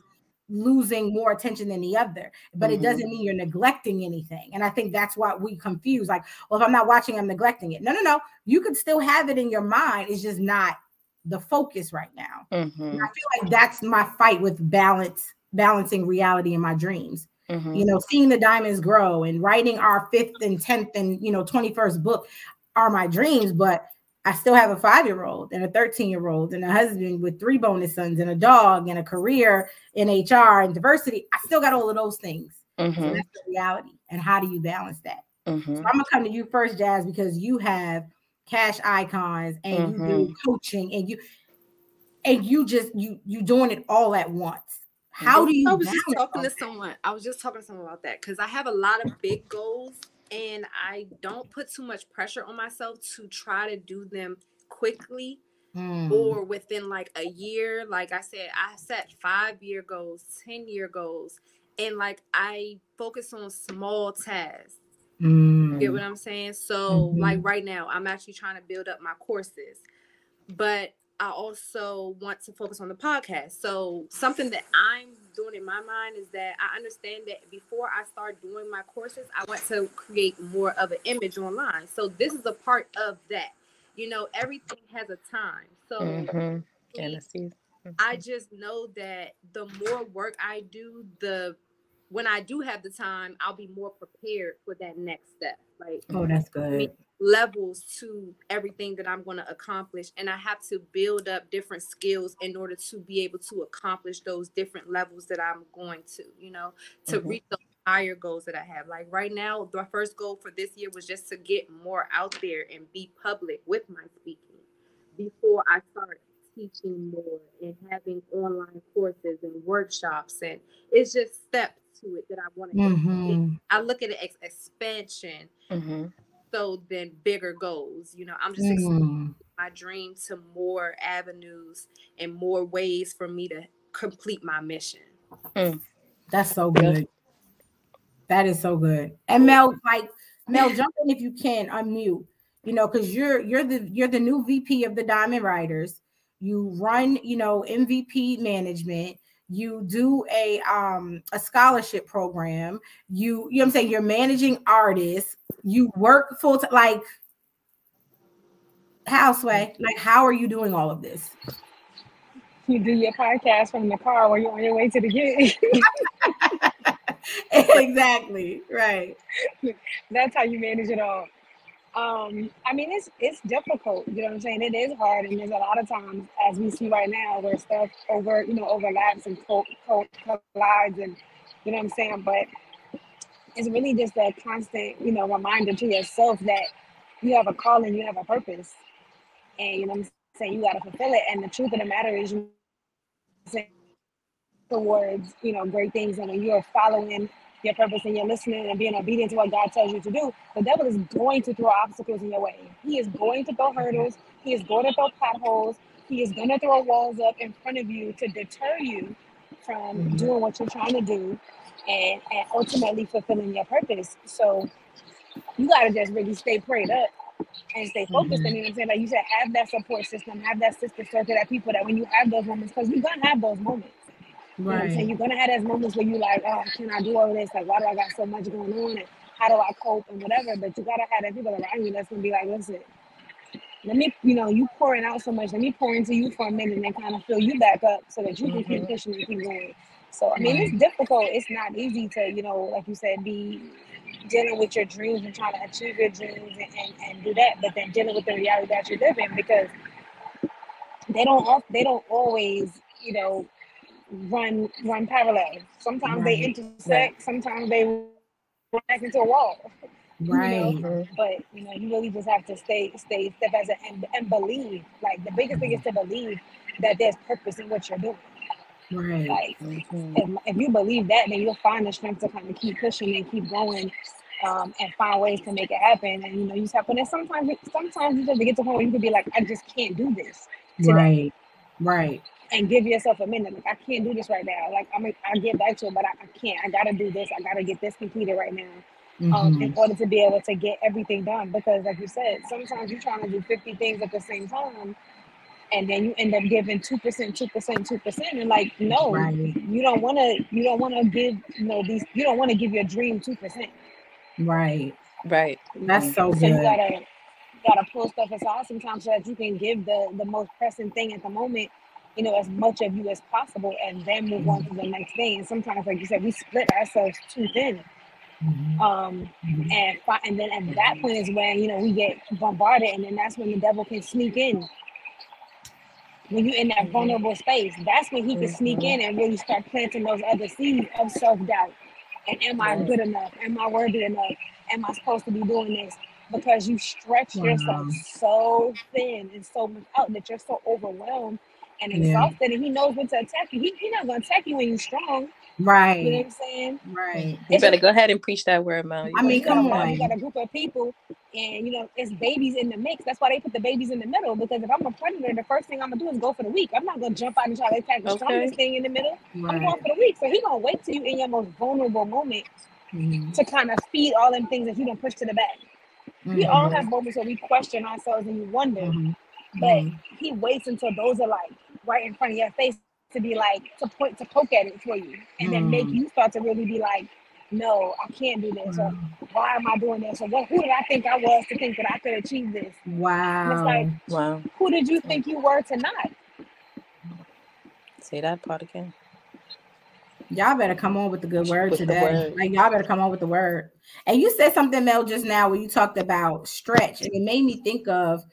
losing more attention than the other, but mm-hmm. it doesn't mean you're neglecting anything. And I think that's why we confuse like, well, if I'm not watching, I'm neglecting it. No, no, no. You could still have it in your mind. It's just not the focus right now. Mm-hmm. I feel like that's my fight with balance, balancing reality and my dreams. Mm-hmm. You know, seeing the diamonds grow and writing our fifth and tenth and you know 21st book are my dreams, but I still have a five year old and a 13 year old and a husband with three bonus sons and a dog and a career in HR and diversity. I still got all of those things. Mm-hmm. So that's the reality. And how do you balance that? Mm-hmm. So I'm gonna come to you first, Jazz, because you have Kash Icons and mm-hmm. you do mm-hmm. coaching and you and you just you you doing it all at once. How do you? I was just talking to someone. I was just talking to someone about that because I have a lot of big goals and I don't put too much pressure on myself to try to do them quickly mm. or within like a year. Like I said, I set five year goals, 10 year goals, and like I focus on small tasks. Mm. get what I'm saying? So, mm-hmm. like right now, I'm actually trying to build up my courses, but I also want to focus on the podcast. So something that I'm doing in my mind is that I understand that before I start doing my courses, I want to create more of an image online. So this is a part of that. You know, everything has a time. So mm-hmm. I just know that the more work I do, the when I do have the time, I'll be more prepared for that next step. Like, oh, that's good levels to everything that I'm going to accomplish. And I have to build up different skills in order to be able to accomplish those different levels that I'm going to, you know, to mm-hmm. reach those higher goals that I have. Like right now, my first goal for this year was just to get more out there and be public with my speaking before I start teaching more and having online courses and workshops. And it's just steps to it that I want to mm-hmm. I look at it as expansion. Mm-hmm so then bigger goals. You know, I'm just mm. my dream to more avenues and more ways for me to complete my mission. Mm. That's so good. That is so good. And Mel, like Mel, (laughs) jump in if you can, unmute. You know, because you're you're the you're the new VP of the Diamond Writers. You run, you know, MVP management you do a um a scholarship program you you know i'm saying you're managing artists you work full time like houseway like how are you doing all of this? You do your podcast from the car while you're on your way to the gig. (laughs) Exactly right. (laughs) That's how you manage it all um, I mean, it's it's difficult. You know what I'm saying? It is hard, and there's a lot of times, as we see right now, where stuff over, you know, overlaps and co- co- collides, and you know what I'm saying. But it's really just a constant, you know, reminder to yourself that you have a calling, you have a purpose, and you know what I'm saying. You got to fulfill it. And the truth of the matter is, you towards you know great things, and when you're following your purpose and you're listening and being obedient to what God tells you to do, the devil is going to throw obstacles in your way. He is going to throw hurdles. He is going to throw potholes. He is going to throw walls up in front of you to deter you from mm-hmm. doing what you're trying to do and, and ultimately fulfilling your purpose. So you got to just really stay prayed up and stay focused. Mhm. And you know what I'm saying? Like you said, have that support system, have that sister circle, that people that when you have those moments, because you're gonna have those moments. You know what I'm saying? Right. You're gonna have those moments where you like, oh, can I do all this? Like, why do I got so much going on? And how do I cope and whatever? But you gotta have that people around you that's gonna be like, listen, let me, you know, you pouring out so much, let me pour into you for a minute and then kind of fill you back up so that you can keep Mhm. pushing and keep going. So I mean, it's difficult. It's not easy to, you know, like you said, be dealing with your dreams and trying to achieve your dreams and, and, and do that, but then dealing with the reality that you live in because they don't they don't always, you know, run run parallel. Sometimes they Right. intersect, sometimes they run back into a wall. (laughs) Right. Mhm. But you know, you really just have to stay stay step as a and, and believe. Like the biggest thing is to believe that there's purpose in what you're doing. Right. Like Mhm. if, if you believe that, then you'll find the strength to kind of keep pushing and keep going, um, and find ways to make it happen. And you know, you just have to. And sometimes, sometimes you just get to a point where you could be like, I just can't do this today, Right. Right. And give yourself a minute. Like I can't do this right now. Like I'm, I get back to it, but I, I can't. I gotta do this. I gotta get this completed right now, um, in Mhm. order to be able to get everything done. Because, like you said, sometimes you're trying to do 50 things at the same time. And then you end up giving two percent, two percent, two percent, and like no, Right. you don't want to you don't want to give you know these you don't want to give your dream 2% Right. Right. That's so so you good. gotta gotta pull stuff aside sometimes so that you can give the the most pressing thing at the moment you know as much of you as possible and then move on to the next thing and sometimes like you said we split ourselves too thin Mhm. um Mhm. and and then at that point is when you know we get bombarded and then that's when the devil can sneak in when you're in that Mhm. vulnerable space, that's when he can sneak in and really start planting those other seeds of self doubt. And am I good enough? Am I worthy enough? Am I supposed to be doing this? Because you stretch yourself so thin and so much out that you're so overwhelmed and Yeah. exhausted, and he knows when to attack you. He, he's not going to attack you when you're strong. You know what Right. I'm saying? Right. You better go ahead and preach that word, Mel. You I mean, you go got a come ahead. mom, you got a group of people, and you know it's babies in the mix. That's why they put the babies in the middle. Because if I'm a predator, the first thing I'm gonna do is go for the weak. I'm not gonna jump out and try to attack the Okay. strongest thing in the middle. I'm Right. going for the weak. So he gonna wait till you in your most vulnerable moment Mhm. to kind of feed all them things that you don't push to the back. We all Mhm. have moments where we question ourselves and we wonder, Mhm. but Mhm. he waits until those are like right in front of your face to be like to point to poke at it for you, and then make Mm. you start to really be like, no, I can't do this, or why am I doing this, or what? Who did I think I was to think that I could achieve this? And it's Wow. like, Wow. who did you think you were to not? Say that part again. Y'all better come on with the good word With today. word. Like y'all better come on with the word. And you said something, Mel, just now when you talked about stretch, and it made me think of,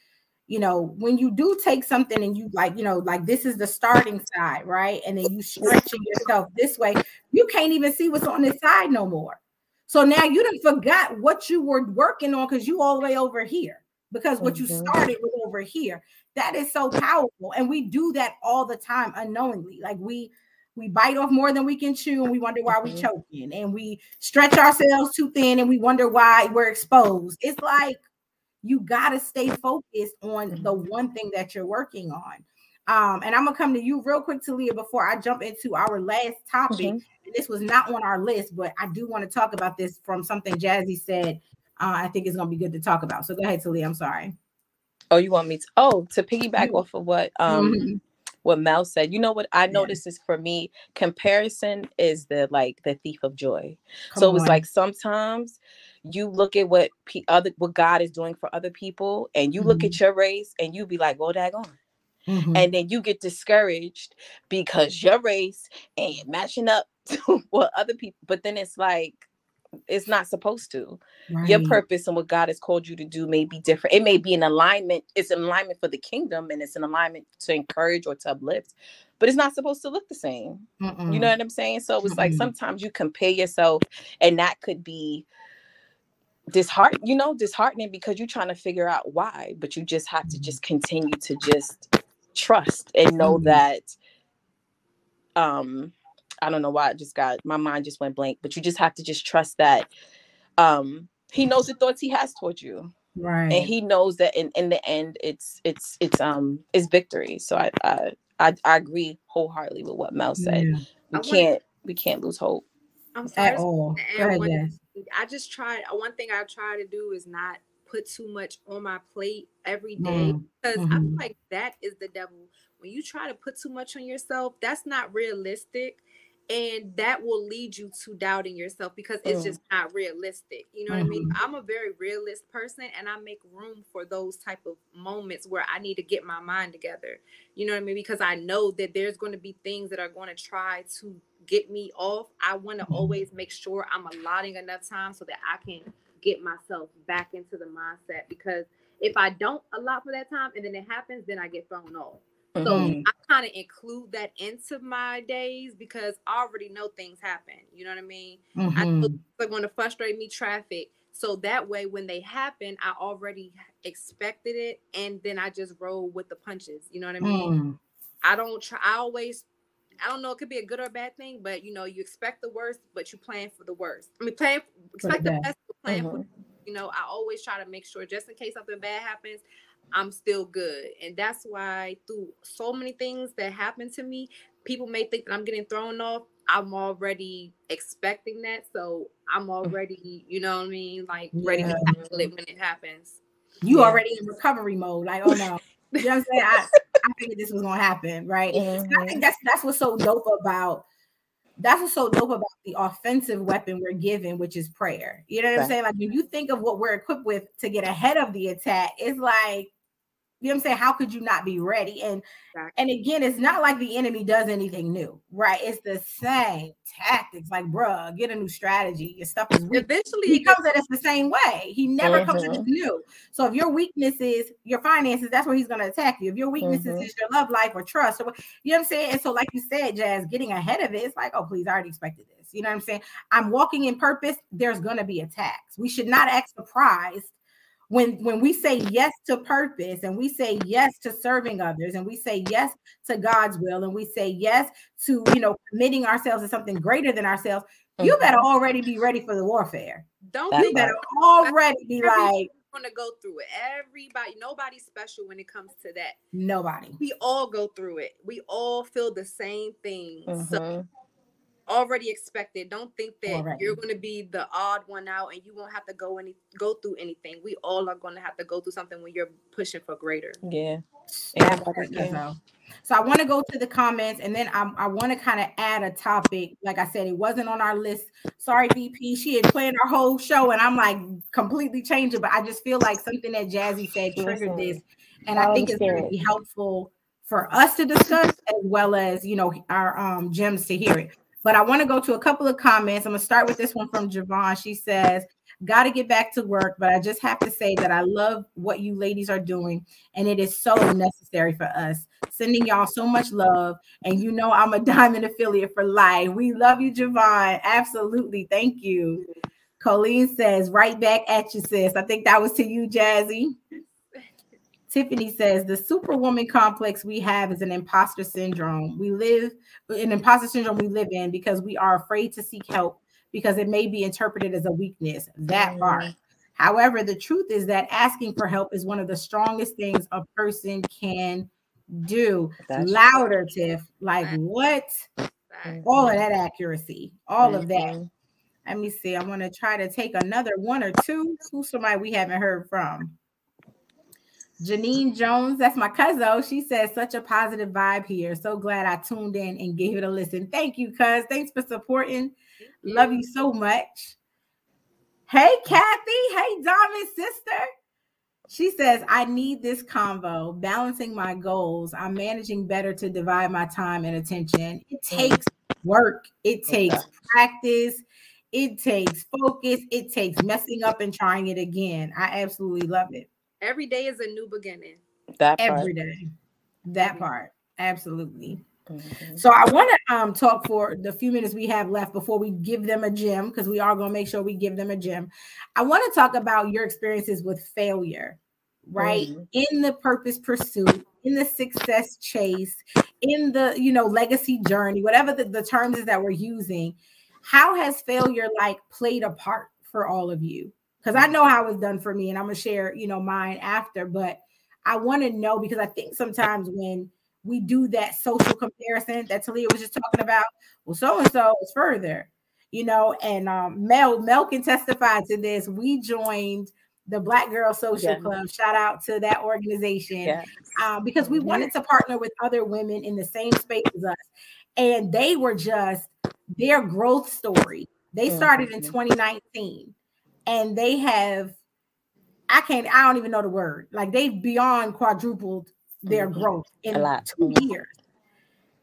you know, when you do take something and you like, you know, like this is the starting side, right? And then you stretching yourself this way, you can't even see what's on this side no more. So now you done forgot what you were working on because you all the way over here. Because what you Mhm. started was over here. That is so powerful. And we do that all the time unknowingly. Like we we bite off more than we can chew and we wonder why we Mhm. choking and we stretch ourselves too thin and we wonder why we're exposed it's like you got to stay focused on the one thing that you're working on um and i'm gonna come to you real quick Talia before i jump into our last topic Mhm. and this was not on our list but i do want to talk about this from something jazzy said uh, i think it's gonna be good to talk about so go ahead Talia. i'm sorry Oh, you want me to? Oh, to piggyback Yeah. off of what um Mhm. what Mel said. You know what I Yeah. noticed is for me, comparison is the like the thief of joy. Come so it was like sometimes you look at what pe- other what God is doing for other people, and you look Mhm. at your race, and you be like, "Well, daggone." Mhm. And then you get discouraged because your race ain't matching up (laughs) to what other people. But then it's like it's not supposed to. Your purpose and what God has called you to do may be different. It may be an alignment. It's an alignment for the kingdom, and it's an alignment to encourage or to uplift. But it's not supposed to look the same. You Mm-mm. know what I'm saying? So it's like Mm-mm. sometimes you compare yourself, and that could be disheart, you know, disheartening because you're trying to figure out why. But you just have to just continue to just trust and know Mhm. that. Um, I don't know why I just got my mind just went blank, but you just have to just trust that um he knows the thoughts he has towards you right and he knows that in, in the end it's it's it's um it's victory so I, I i i agree wholeheartedly with what mel said Yeah, we I wanna- can't we can't lose hope I'm sorry. at all and go ahead one- Jazz. I just tried. uh, One thing I try to do is not put too much on my plate every day because I feel mhm. like that is the devil. When you try to put too much on yourself, that's not realistic. And that will lead you to doubting yourself because it's just not realistic. You know what I mean? Mhm. I'm a very realist person and I make room for those type of moments where I need to get my mind together. You know what I mean? Because I know that there's going to be things that are going to try to get me off. I want to Mhm. always make sure I'm allotting enough time so that I can get myself back into the mindset because if I don't allot for that time and then it happens, then I get thrown off. So Mhm. I kind of include that into my days because I already know things happen. You know what I mean? I know Mhm. they're going to frustrate me, traffic. So that way, when they happen, I already expected it, and then I just roll with the punches. You know what I mean? Mm. I don't try. I always, I don't know. It could be a good or a bad thing, but you know, you expect the worst, but you plan for the worst. I mean, plan expect the best. plan for Mhm. you know, I always try to make sure just in case something bad happens, I'm still good. And that's why through so many things that happen to me, people may think that I'm getting thrown off. I'm already expecting that. So I'm already, you know what I mean? Like ready Yeah. to tackle it when it happens. You Yeah. already in recovery mode. Like, oh no. You know what I'm saying? I, I figured this was gonna happen, right? And I think mm-hmm. that's that's what's so dope about that's what's so dope about the offensive weapon we're given, which is prayer. You know what I'm saying? Like when you think of what we're equipped with to get ahead of the attack, it's like you know what I'm saying? How could you not be ready? And Exactly. and again, it's not like the enemy does anything new, right? It's the same tactics. Like, bruh, get a new strategy. Your stuff is weak. Eventually, He comes at us the same way. He never comes at us Mhm. new. So if your weakness is your finances, that's where he's going to attack you. If your weaknesses is your love life or trust, or what, you know what I'm saying. And so, like you said, Jazz, getting ahead of it, it's like, oh, please, I already expected this. You know what I'm saying? I'm walking in purpose. There's going to be attacks. We should not act surprised when when we say yes to purpose and we say yes to serving others and we say yes to God's will and we say yes to you know committing ourselves to something greater than ourselves. You Mhm. better already be ready for the warfare. don't That You better part. already be like going to go through it. Everybody, nobody's special when it comes to that. nobody. We all go through it. We all feel the same things. So Mhm. Already expected. Don't think that Already. you're going to be the odd one out and you won't have to go any go through anything. We all are going to have to go through something when you're pushing for greater. Yeah. That Everybody part, can. So, so I want to go to the comments and then I, I want to kind of add a topic. Like I said, it wasn't on our list. Sorry, VP. She had planned our whole show and I'm like completely changing, but I just feel like something that Jazzy said triggered this. And I think it's going to be helpful for us to discuss as well as, you know, our um, gems to hear it. But I want to go to a couple of comments. I'm going to start with this one from Javon. She says, Got to get back to work, but I just have to say that I love what you ladies are doing, and it is so necessary for us. Sending y'all so much love, and you know I'm a (laughs) diamond affiliate for life. We love you, Javon. Absolutely, thank you. Colleen says, "Right back at you, sis." I think that was to you, Jazzy. Tiffany says the superwoman complex we have is an imposter syndrome. We live an imposter syndrome we live in because we are afraid to seek help because it may be interpreted as a weakness. That part. However, the truth is that asking for help is one of the strongest things a person can do. That's Louder, Tiff. Like what? All of that accuracy, all of that. Mhm. Let me see. I'm gonna try to take another one or two. Who's somebody we haven't heard from? Janine Jones, that's my cousin. She says such a positive vibe here. So glad I tuned in and gave it a listen. Thank you, cuz. Thanks for supporting. Love you so much. Hey, Kathy. Hey, Diamond sister. She says, I need this convo, balancing my goals. I'm managing better to divide my time and attention. It takes work, it takes Okay. practice, it takes focus, it takes messing up and trying it again. I absolutely love it Every day is a new beginning. That part. every day. That Mhm. part, absolutely. Mhm. So I want to um talk for the few minutes we have left before we give them a gym because we are going to make sure we give them a gym. I want to talk about your experiences with failure, right? Mhm. In the purpose pursuit, in the success chase, in the you know legacy journey, whatever the, the terms is that we're using. How has failure like played a part for all of you? Because I know how it's done for me, and I'm gonna share you know mine after, but I want to know because I think sometimes when we do that social comparison that Talia was just talking about. Well, so and so is further, you know, and um, Mel Mel can testify to this. We joined the Black Girl Social Yeah. Club. Shout out to that organization Yeah. um, because we Mhm. wanted to partner with other women in the same space as us. And they were just their growth story. They started in Mhm. 2019 and they have, I can't, I don't even know the word. Like they've beyond quadrupled their Mhm. growth in two years.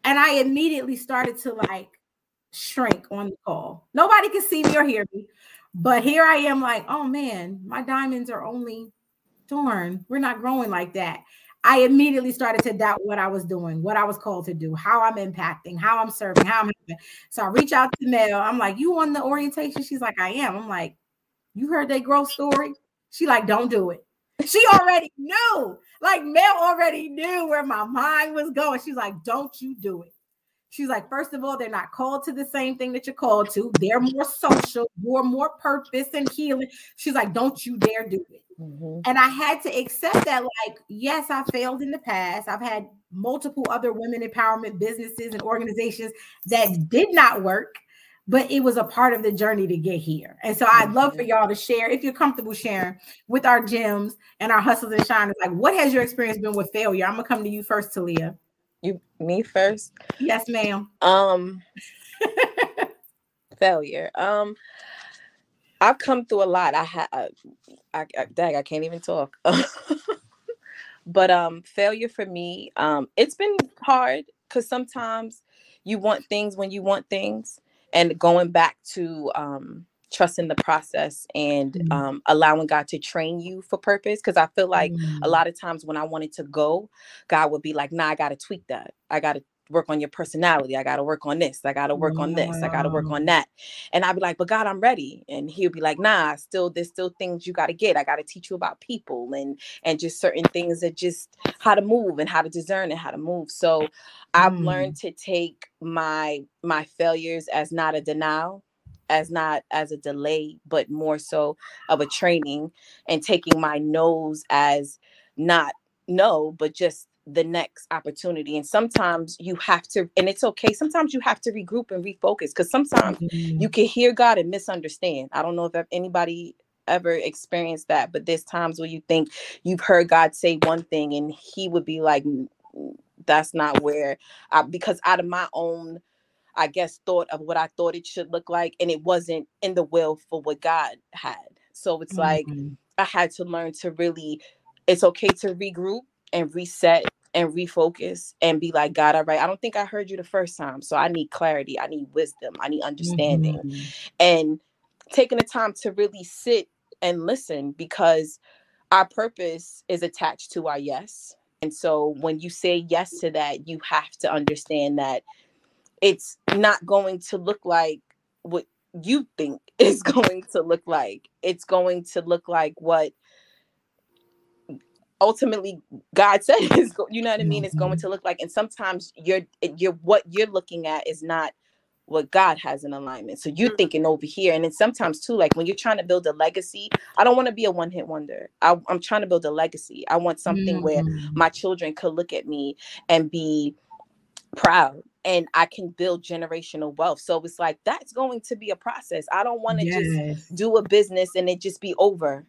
And I immediately started to like shrink on the call. Nobody can see me or hear me, but here I am, like, oh man, my diamonds are only darn, we're not growing like that. I immediately started to doubt what I was doing, what I was called to do, how I'm impacting, how I'm serving, how I'm helping. So I reach out to Mel. I'm like, you on the orientation? She's like, I am. I'm like, you heard that growth story? She like, don't do it. She already (laughs) knew. Like Mel already knew where my mind was going. She's like, don't you do it. She's like, first of all, they're not called to the same thing that you're called to. They're more social, you're more purpose and healing. She's like, don't you dare do it. Mhm. And I had to accept that, like, yes, I failed in the past. I've had multiple other women empowerment businesses and organizations that did not work, but it was a part of the journey to get here. And so I'd love for y'all to share, if you're comfortable sharing with our gems and our hustles and shiners, like, what has your experience been with failure? I'm gonna come to you first, Talia. You me first. Yes, ma'am. Um (laughs) failure. Um I've come through a lot. I had I, I, I dag, I can't even talk. (laughs) but um failure for me, um it's been hard cuz sometimes you want things when you want things and going back to um trusting the process and Mhm. um allowing God to train you for purpose cuz I feel like Mm. a lot of times when I wanted to go, God would be like, nah, I got to tweak that. I got to work on your personality. I got to work on this. I got to work on this. I got to work on that. And I'd be like, but God, I'm ready. And he'll be like, nah, still, there's still things you got to get. I got to teach you about people and, and just certain things that just how to move and how to discern and how to move. So I've Mm. learned to take my, my failures as not a denial as not as a delay, but more so of a training and taking my nose as not no, but just the next opportunity. And sometimes you have to, and it's okay. Sometimes you have to regroup and refocus because sometimes Mhm. you can hear God and misunderstand. I don't know if anybody ever experienced that, but there's times where you think you've heard God say one thing and he would be like, "N- n- that's not where I, because out of my own I guess, thought of what I thought it should look like, and it wasn't in the will for what God had. So it's like Mhm. I had to learn to really, it's okay to regroup and reset and refocus and be like, God, all right, I don't think I heard you the first time. So I need clarity, I need wisdom, I need understanding, Mhm. and taking the time to really sit and listen because our purpose is attached to our yes. And so when you say yes to that, you have to understand that it's not going to look like what you think (laughs) is going to look like. It's going to look like what ultimately God said (laughs) is you know what I mean it's going to look like and sometimes you're you're what you're looking at is not what God has in alignment. So you're thinking over here and then sometimes too like when you're trying to build a legacy, I don't want to be a one-hit wonder. I, I'm trying to build a legacy. I want something where Mhm. my children could look at me and be proud and I can build generational wealth. So it's like that's going to be a process. I don't want to just do a business and it just be over.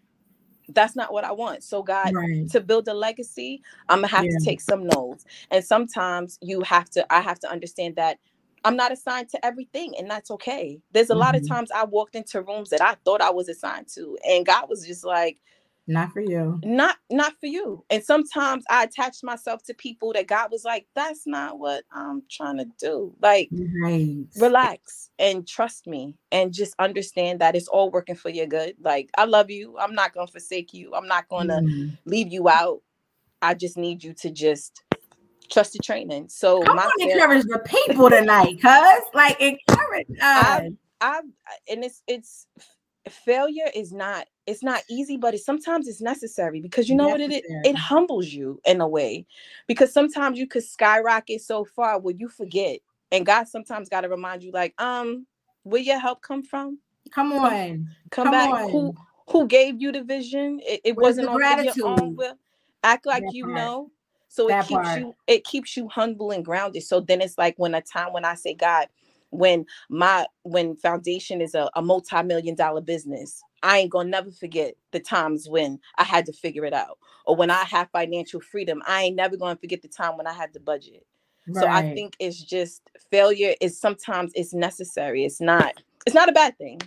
That's not what I want. So God, Right. to build a legacy, I'm gonna have Yeah. to take some notes. And sometimes you have to, I have to understand that I'm not assigned to everything, and that's okay. There's a lot of mm-hmm. times I walked into rooms that I thought I was assigned to, and God was just like, Not for you. not not for you. And sometimes I attached myself to people that God was like, that's not what I'm trying to do. Like, Right. relax and trust me and just understand that it's all working for your good. Like, I love you. I'm not gonna forsake you. I'm not gonna Mm. leave you out. I just need you to just trust the training. So my on, fail- encourage the people tonight, cuz like encourage us. I, I and it's it's failure is not it's not easy, but it's sometimes it's necessary because you know what it is? Necessary. It humbles you in a way because sometimes you could skyrocket so far where you forget, and God sometimes got to remind you, like, um, where your help come from? Come on. Come, Come back. on. Who who gave you the vision? It, it wasn't on your own will. Act like That you part. know. So That it keeps part. you it keeps you humble and grounded. So then it's like when a time when I say, God, when my when foundation is a, a multi-million dollar business i ain't gonna never forget the times when i had to figure it out or when i have financial freedom. I ain't never gonna forget the time when i had the budget. Right. so i think it's just failure is sometimes it's necessary. It's not it's not a bad thing.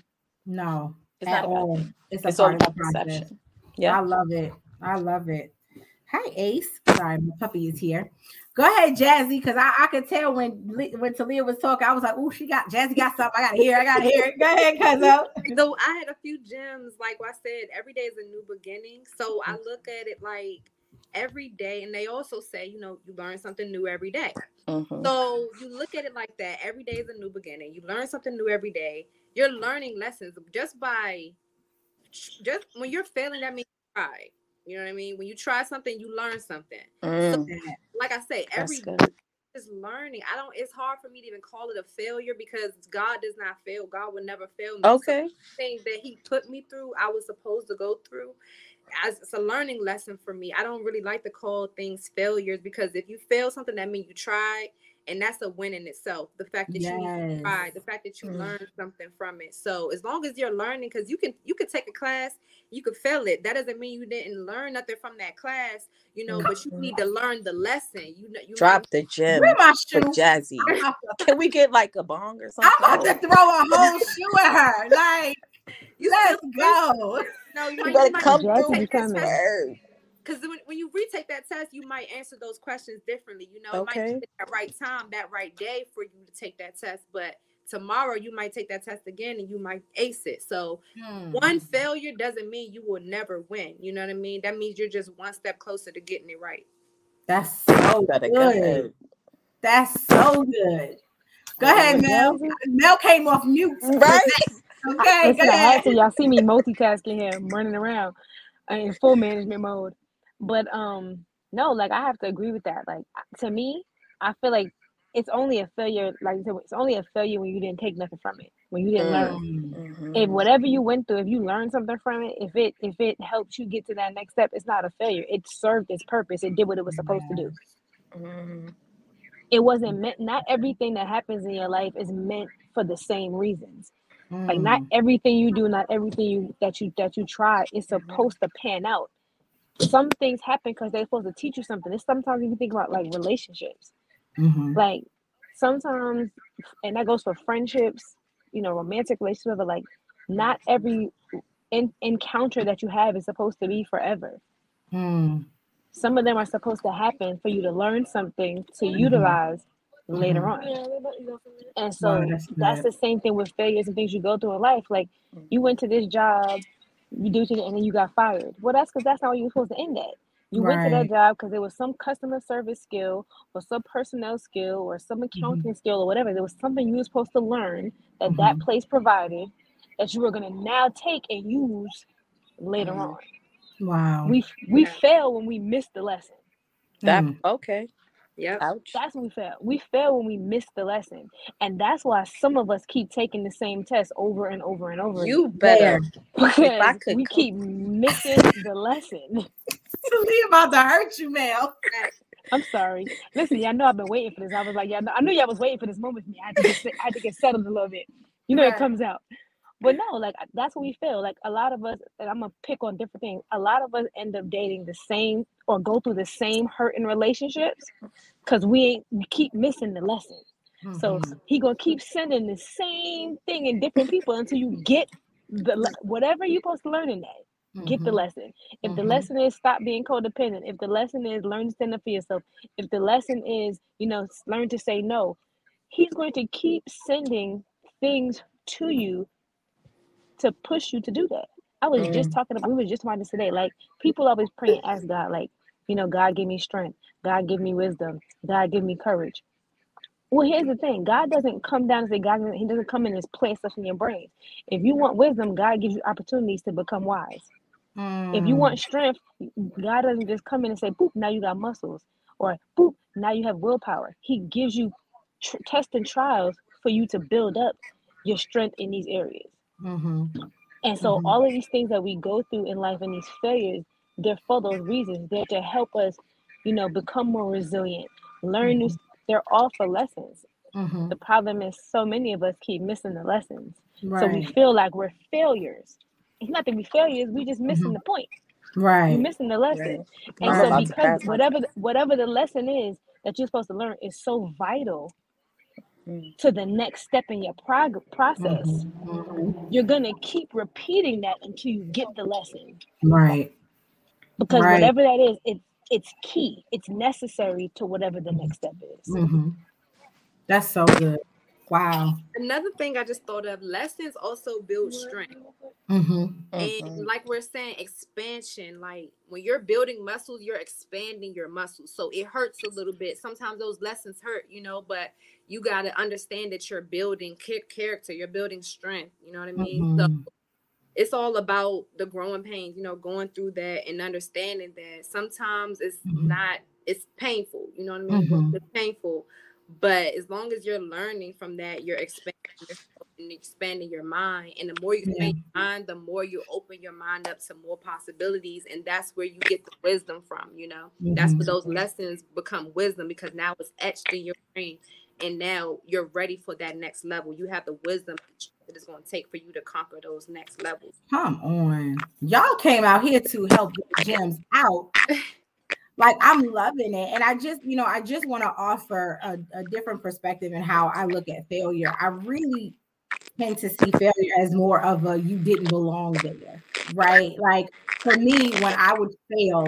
No it's not all. It's, it's all about perception. Yeah. I love it. I love it hi ace sorry my puppy is here Go ahead, Jazzy, because I, I could tell when when Talia was talking, I was like, "Oh, she got Jazzy got something. I gotta hear. I gotta hear it." Go ahead, cuz (laughs) So I had a few gems. Like I said, every day is a new beginning. So I look at it like every day, and they also say, you know, you learn something new every day. Mm-hmm. So you look at it like that. Every day is a new beginning. You learn something new every day. You're learning lessons just by just when you're failing. That means you try. You know what I mean? When you try something, you learn something. Mm. So, like I say, every is learning. I don't. It's hard for me to even call it a failure because God does not fail. God will never fail me. Okay. So things that He put me through, I was supposed to go through. As it's a learning lesson for me. I don't really like to call things failures because if you fail something, that means you tried and that's a win in itself. The fact that yes. you tried, the fact that you mm. learned something from it. So as long as you're learning, because you can you could take a class, you could fail it. That doesn't mean you didn't learn nothing from that class, you know. But you need to learn the lesson. You know, you drop the gem for Jazzy. (laughs) can we get like a bong or something? I'm about to throw a whole shoe at her. Like, let's go. No, you, (laughs) you better come through because when, when you retake that test, you might answer those questions differently. You know, okay. it might be that right time, that right day for you to take that test, but tomorrow you might take that test again and you might ace it. So hmm. one failure doesn't mean you will never win. You know what I mean? That means you're just one step closer to getting it right. That's so good. That's so good. Go ahead, Mel. Mel came off mute. (laughs) Right. okay, Listen, I had to. Y'all see me multitasking here, running around in full management mode. But um, no, like I have to agree with that. Like to me, I feel like it's only a failure. Like said, it's only a failure when you didn't take nothing from it. When you didn't learn. Mm-hmm. If whatever you went through, if you learned something from it, if it if it helped you get to that next step, it's not a failure. It served its purpose. It did what it was supposed to do. Mm-hmm. It wasn't meant. Not everything that happens in your life is meant for the same reasons. Mm. Like not mm. everything you do, not everything you that you that you try is supposed to pan out some things happen because they're supposed to teach you something. It's sometimes you think about like relationships. Mm-hmm. Like sometimes, and that goes for friendships, you know, romantic relationships, but like not every in- encounter that you have is supposed to be forever. Mm. Some of them are supposed to happen for you to learn something to mm-hmm. utilize later mm-hmm. on. And so that's, that's the same thing with failures and things you go through in life. Like you went to this job you do it and then you got fired. Well, that's because that's not what you were supposed to end at. You right. went to that job because there was some customer service skill or some personnel skill or some accounting mm-hmm. skill or whatever. There was something you were supposed to learn that mm-hmm. that place provided that you were going to now take and use later mm-hmm. on. Wow. We we fail when we miss the lesson. That mm. okay. Yeah. That's when we fail. We fail when we miss the lesson. And that's why some of us keep taking the same test over and over and over. You better. (laughs) Because we keep missing the lesson. (laughs) (laughs) Leave about to hurt you, Mel. I'm sorry. Listen, y'all know I've been waiting for this. I was like, yeah, I knew y'all was waiting for this moment for me. I had to get, I had to get settled a little bit. You know, right. it comes out. But no, like that's what we feel. Like a lot of us, and I'm gonna pick on different things. A lot of us end up dating the same or go through the same hurt in relationships because we ain't we keep missing the lesson. Mm-hmm. So he gonna keep sending the same thing in different people until you get the whatever you're supposed to learn in that. Mm-hmm. Get the mm-hmm. lesson. If mm-hmm. the lesson is stop being codependent, if the lesson is learn to stand up for yourself, if the lesson is you know learn to say no, he's going to keep sending things to you to push you to do that. I was mm. just talking about we were just talking this today. Like people always pray and ask God, like, you know, God give me strength, God give me wisdom, God give me courage. Well, here's the thing: God doesn't come down and say God. He doesn't come in and plant stuff in your brain. If you want wisdom, God gives you opportunities to become wise. Mm. If you want mm. strength, God doesn't just come in and say, "Boop, now you got muscles," or "Boop, now you have willpower." He gives you tr- tests and trials for you to build up your strength in these areas. Mm-hmm. And so mm-hmm. all of these things that we go through in life and these failures, they're for those reasons. They're to help us, you know, become more resilient, learn mm-hmm. new. They're all for lessons. Mm-hmm. The problem is so many of us keep missing the lessons. Right. So we feel like we're failures. It's not that we failures, we just missing mm-hmm. the point. Right. You're missing the lesson. Right. And right. so because whatever whatever the lesson is that you're supposed to learn is so vital. To the next step in your prog- process, mm-hmm. mm-hmm. you're gonna keep repeating that until you get the lesson. Right. Because right. whatever that is, it it's key. It's necessary to whatever the next step is. Mm-hmm. That's so good. Wow. Another thing I just thought of lessons also build strength. Mm-hmm. And mm-hmm. like we're saying, expansion. Like when you're building muscles, you're expanding your muscles. So it hurts a little bit. Sometimes those lessons hurt, you know, but you got to understand that you're building character, you're building strength. You know what I mean? Mm-hmm. So it's all about the growing pains, you know, going through that and understanding that sometimes it's mm-hmm. not, it's painful. You know what I mean? Mm-hmm. It's painful but as long as you're learning from that, you're expanding and expanding your mind. And the more you expand yeah. your mind, the more you open your mind up to more possibilities. And that's where you get the wisdom from, you know. Mm-hmm. That's where those lessons become wisdom because now it's etched in your brain. And now you're ready for that next level. You have the wisdom that it's going to take for you to conquer those next levels. Come on. Y'all came out here to help the gems out. (laughs) like I'm loving it. And I just, you know, I just want to offer a, a, different perspective in how I look at failure. I really tend to see failure as more of a you didn't belong there, right? Like for me, when I would fail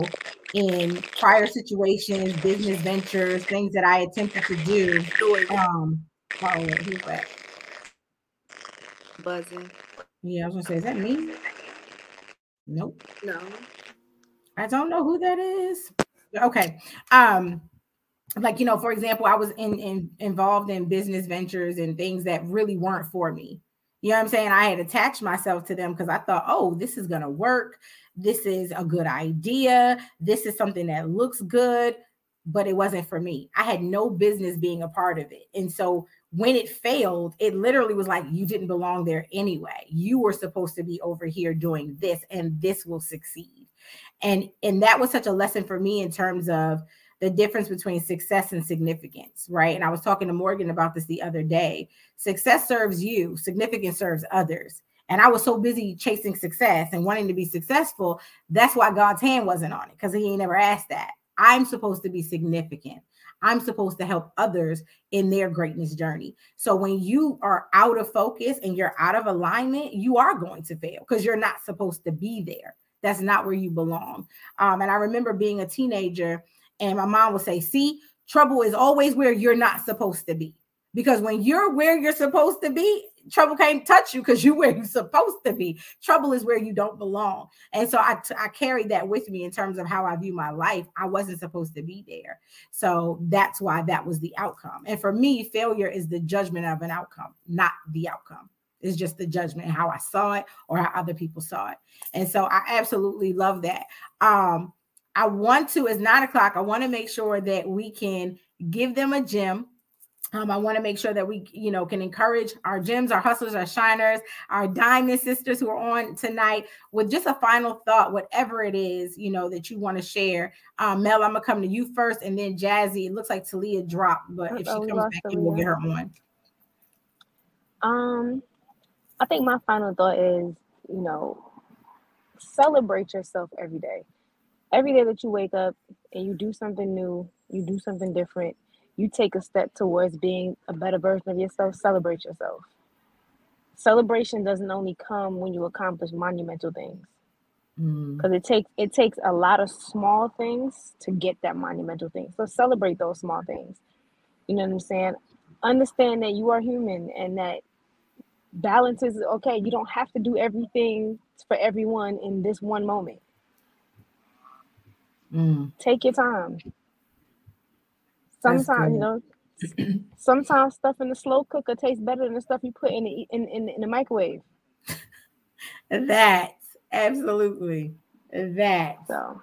in prior situations, business ventures, things that I attempted to do, um, oh, who's that? Buzzing. Yeah, I was gonna say, is that me? Nope. No. I don't know who that is. Okay. Um, like you know, for example, I was in, in involved in business ventures and things that really weren't for me. You know what I'm saying? I had attached myself to them because I thought, oh, this is gonna work. This is a good idea. This is something that looks good, but it wasn't for me. I had no business being a part of it. And so when it failed, it literally was like you didn't belong there anyway. You were supposed to be over here doing this, and this will succeed and and that was such a lesson for me in terms of the difference between success and significance right? And i was talking to morgan about this the other day. Success serves you significance serves others. And i was so busy chasing success and wanting to be successful that's why god's hand wasn't on it because he ain't never asked that. I'm supposed to be significant. I'm supposed to help others in their greatness journey. So when you are out of focus and you're out of alignment, you are going to fail because you're not supposed to be there. That's not where you belong. Um, and I remember being a teenager, and my mom would say, See, trouble is always where you're not supposed to be. Because when you're where you're supposed to be, trouble can't touch you because you're where you're supposed to be. Trouble is where you don't belong. And so I, t- I carried that with me in terms of how I view my life. I wasn't supposed to be there. So that's why that was the outcome. And for me, failure is the judgment of an outcome, not the outcome. It's just the judgment, how I saw it or how other people saw it. And so I absolutely love that. Um, I want to, it's nine o'clock. I want to make sure that we can give them a gem. Um, I want to make sure that we, you know, can encourage our gems, our hustlers, our shiners, our diamond sisters who are on tonight with just a final thought, whatever it is, you know, that you want to share. Um, Mel, I'm gonna come to you first, and then Jazzy. It looks like Talia dropped, but if she comes back in, we'll get her on. Um, I think my final thought is, you know, celebrate yourself every day. Every day that you wake up and you do something new, you do something different, you take a step towards being a better version of yourself, celebrate yourself. Celebration doesn't only come when you accomplish monumental things. Because mm. it takes it takes a lot of small things to get that monumental thing. So celebrate those small things. You know what I'm saying? Understand that you are human and that balance is okay. You don't have to do everything for everyone in this one moment. Mm. Take your time. Sometimes, you know, (clears throat) sometimes stuff in the slow cooker tastes better than the stuff you put in the in, in, in the microwave. (laughs) that absolutely that. So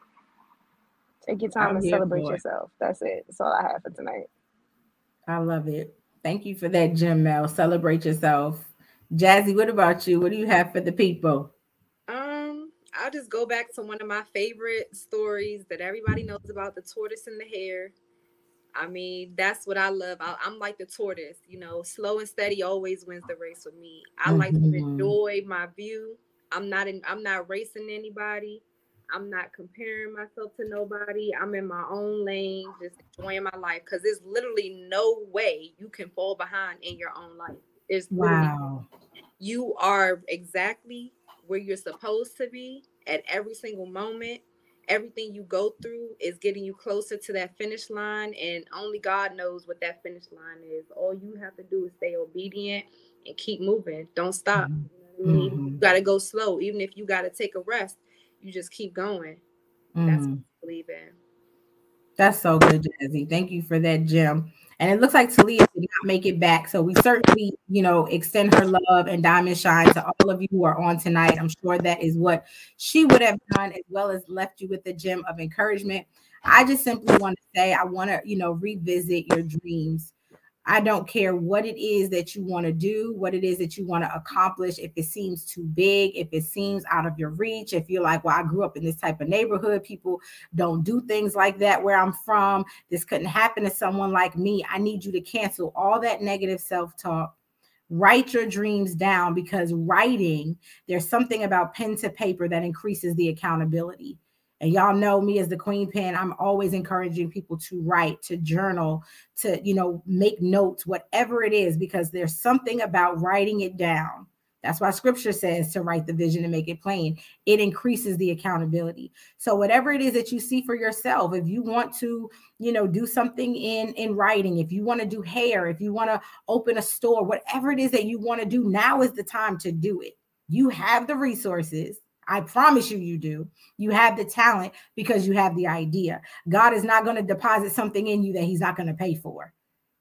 take your time I'm and celebrate yourself. That's it. That's all I have for tonight. I love it. Thank you for that, Jim Mel. Celebrate yourself. Jazzy, what about you? What do you have for the people? Um, I'll just go back to one of my favorite stories that everybody knows about the tortoise and the hare. I mean, that's what I love. I, am like the tortoise, you know, slow and steady always wins the race with me. I mm-hmm. like to mm-hmm. enjoy my view. I'm not in, I'm not racing anybody. I'm not comparing myself to nobody. I'm in my own lane, just enjoying my life. Cause there's literally no way you can fall behind in your own life. It's wow. You are exactly where you're supposed to be at every single moment everything you go through is getting you closer to that finish line and only god knows what that finish line is all you have to do is stay obedient and keep moving don't stop mm-hmm. you, know I mean? mm-hmm. gotta go slow even if you gotta take a rest you just keep going mm-hmm. that's what I believe in that's so good jazzy thank you for that gem and it looks like Talia did not make it back. So we certainly, you know, extend her love and diamond shine to all of you who are on tonight. I'm sure that is what she would have done, as well as left you with a gem of encouragement. I just simply want to say, I want to, you know, revisit your dreams I don't care what it is that you want to do, what it is that you want to accomplish. If it seems too big, if it seems out of your reach, if you're like, well, I grew up in this type of neighborhood, people don't do things like that where I'm from. This couldn't happen to someone like me. I need you to cancel all that negative self talk. Write your dreams down because writing, there's something about pen to paper that increases the accountability. And y'all know me as the queen pen. I'm always encouraging people to write, to journal, to, you know, make notes, whatever it is, because there's something about writing it down. That's why scripture says to write the vision and make it plain. It increases the accountability. So whatever it is that you see for yourself, if you want to, you know, do something in in writing, if you want to do hair, if you want to open a store, whatever it is that you want to do, now is the time to do it. You have the resources I promise you, you do. You have the talent because you have the idea. God is not going to deposit something in you that He's not going to pay for.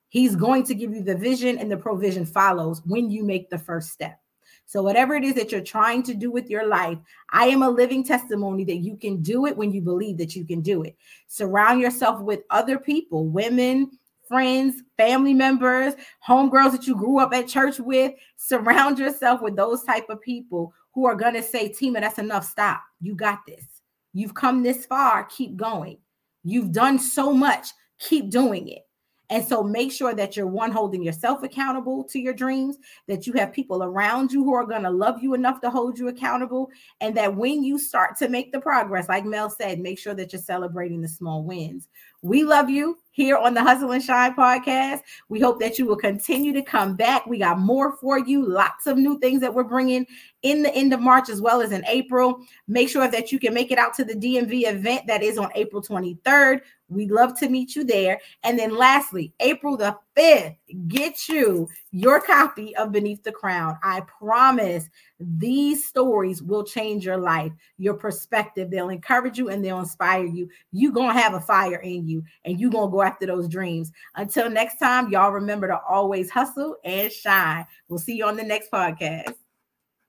He's going to give you the vision, and the provision follows when you make the first step. So, whatever it is that you're trying to do with your life, I am a living testimony that you can do it when you believe that you can do it. Surround yourself with other people, women, friends, family members, homegirls that you grew up at church with. Surround yourself with those type of people who are going to say, Tima, that's enough. Stop. You got this. You've come this far. Keep going. You've done so much. Keep doing it. And so make sure that you're one holding yourself accountable to your dreams, that you have people around you who are going to love you enough to hold you accountable, and that when you start to make the progress, like Mel said, make sure that you're celebrating the small wins. We love you here on the Hustle and Shine podcast. We hope that you will continue to come back. We got more for you, lots of new things that we're bringing in the end of March as well as in April. Make sure that you can make it out to the DMV event that is on April 23rd. We'd love to meet you there. And then lastly, April the 5th, get you your copy of Beneath the Crown. I promise these stories will change your life, your perspective. They'll encourage you and they'll inspire you. You're going to have a fire in you and you're going to go after those dreams. Until next time, y'all remember to always hustle and shine. We'll see you on the next podcast.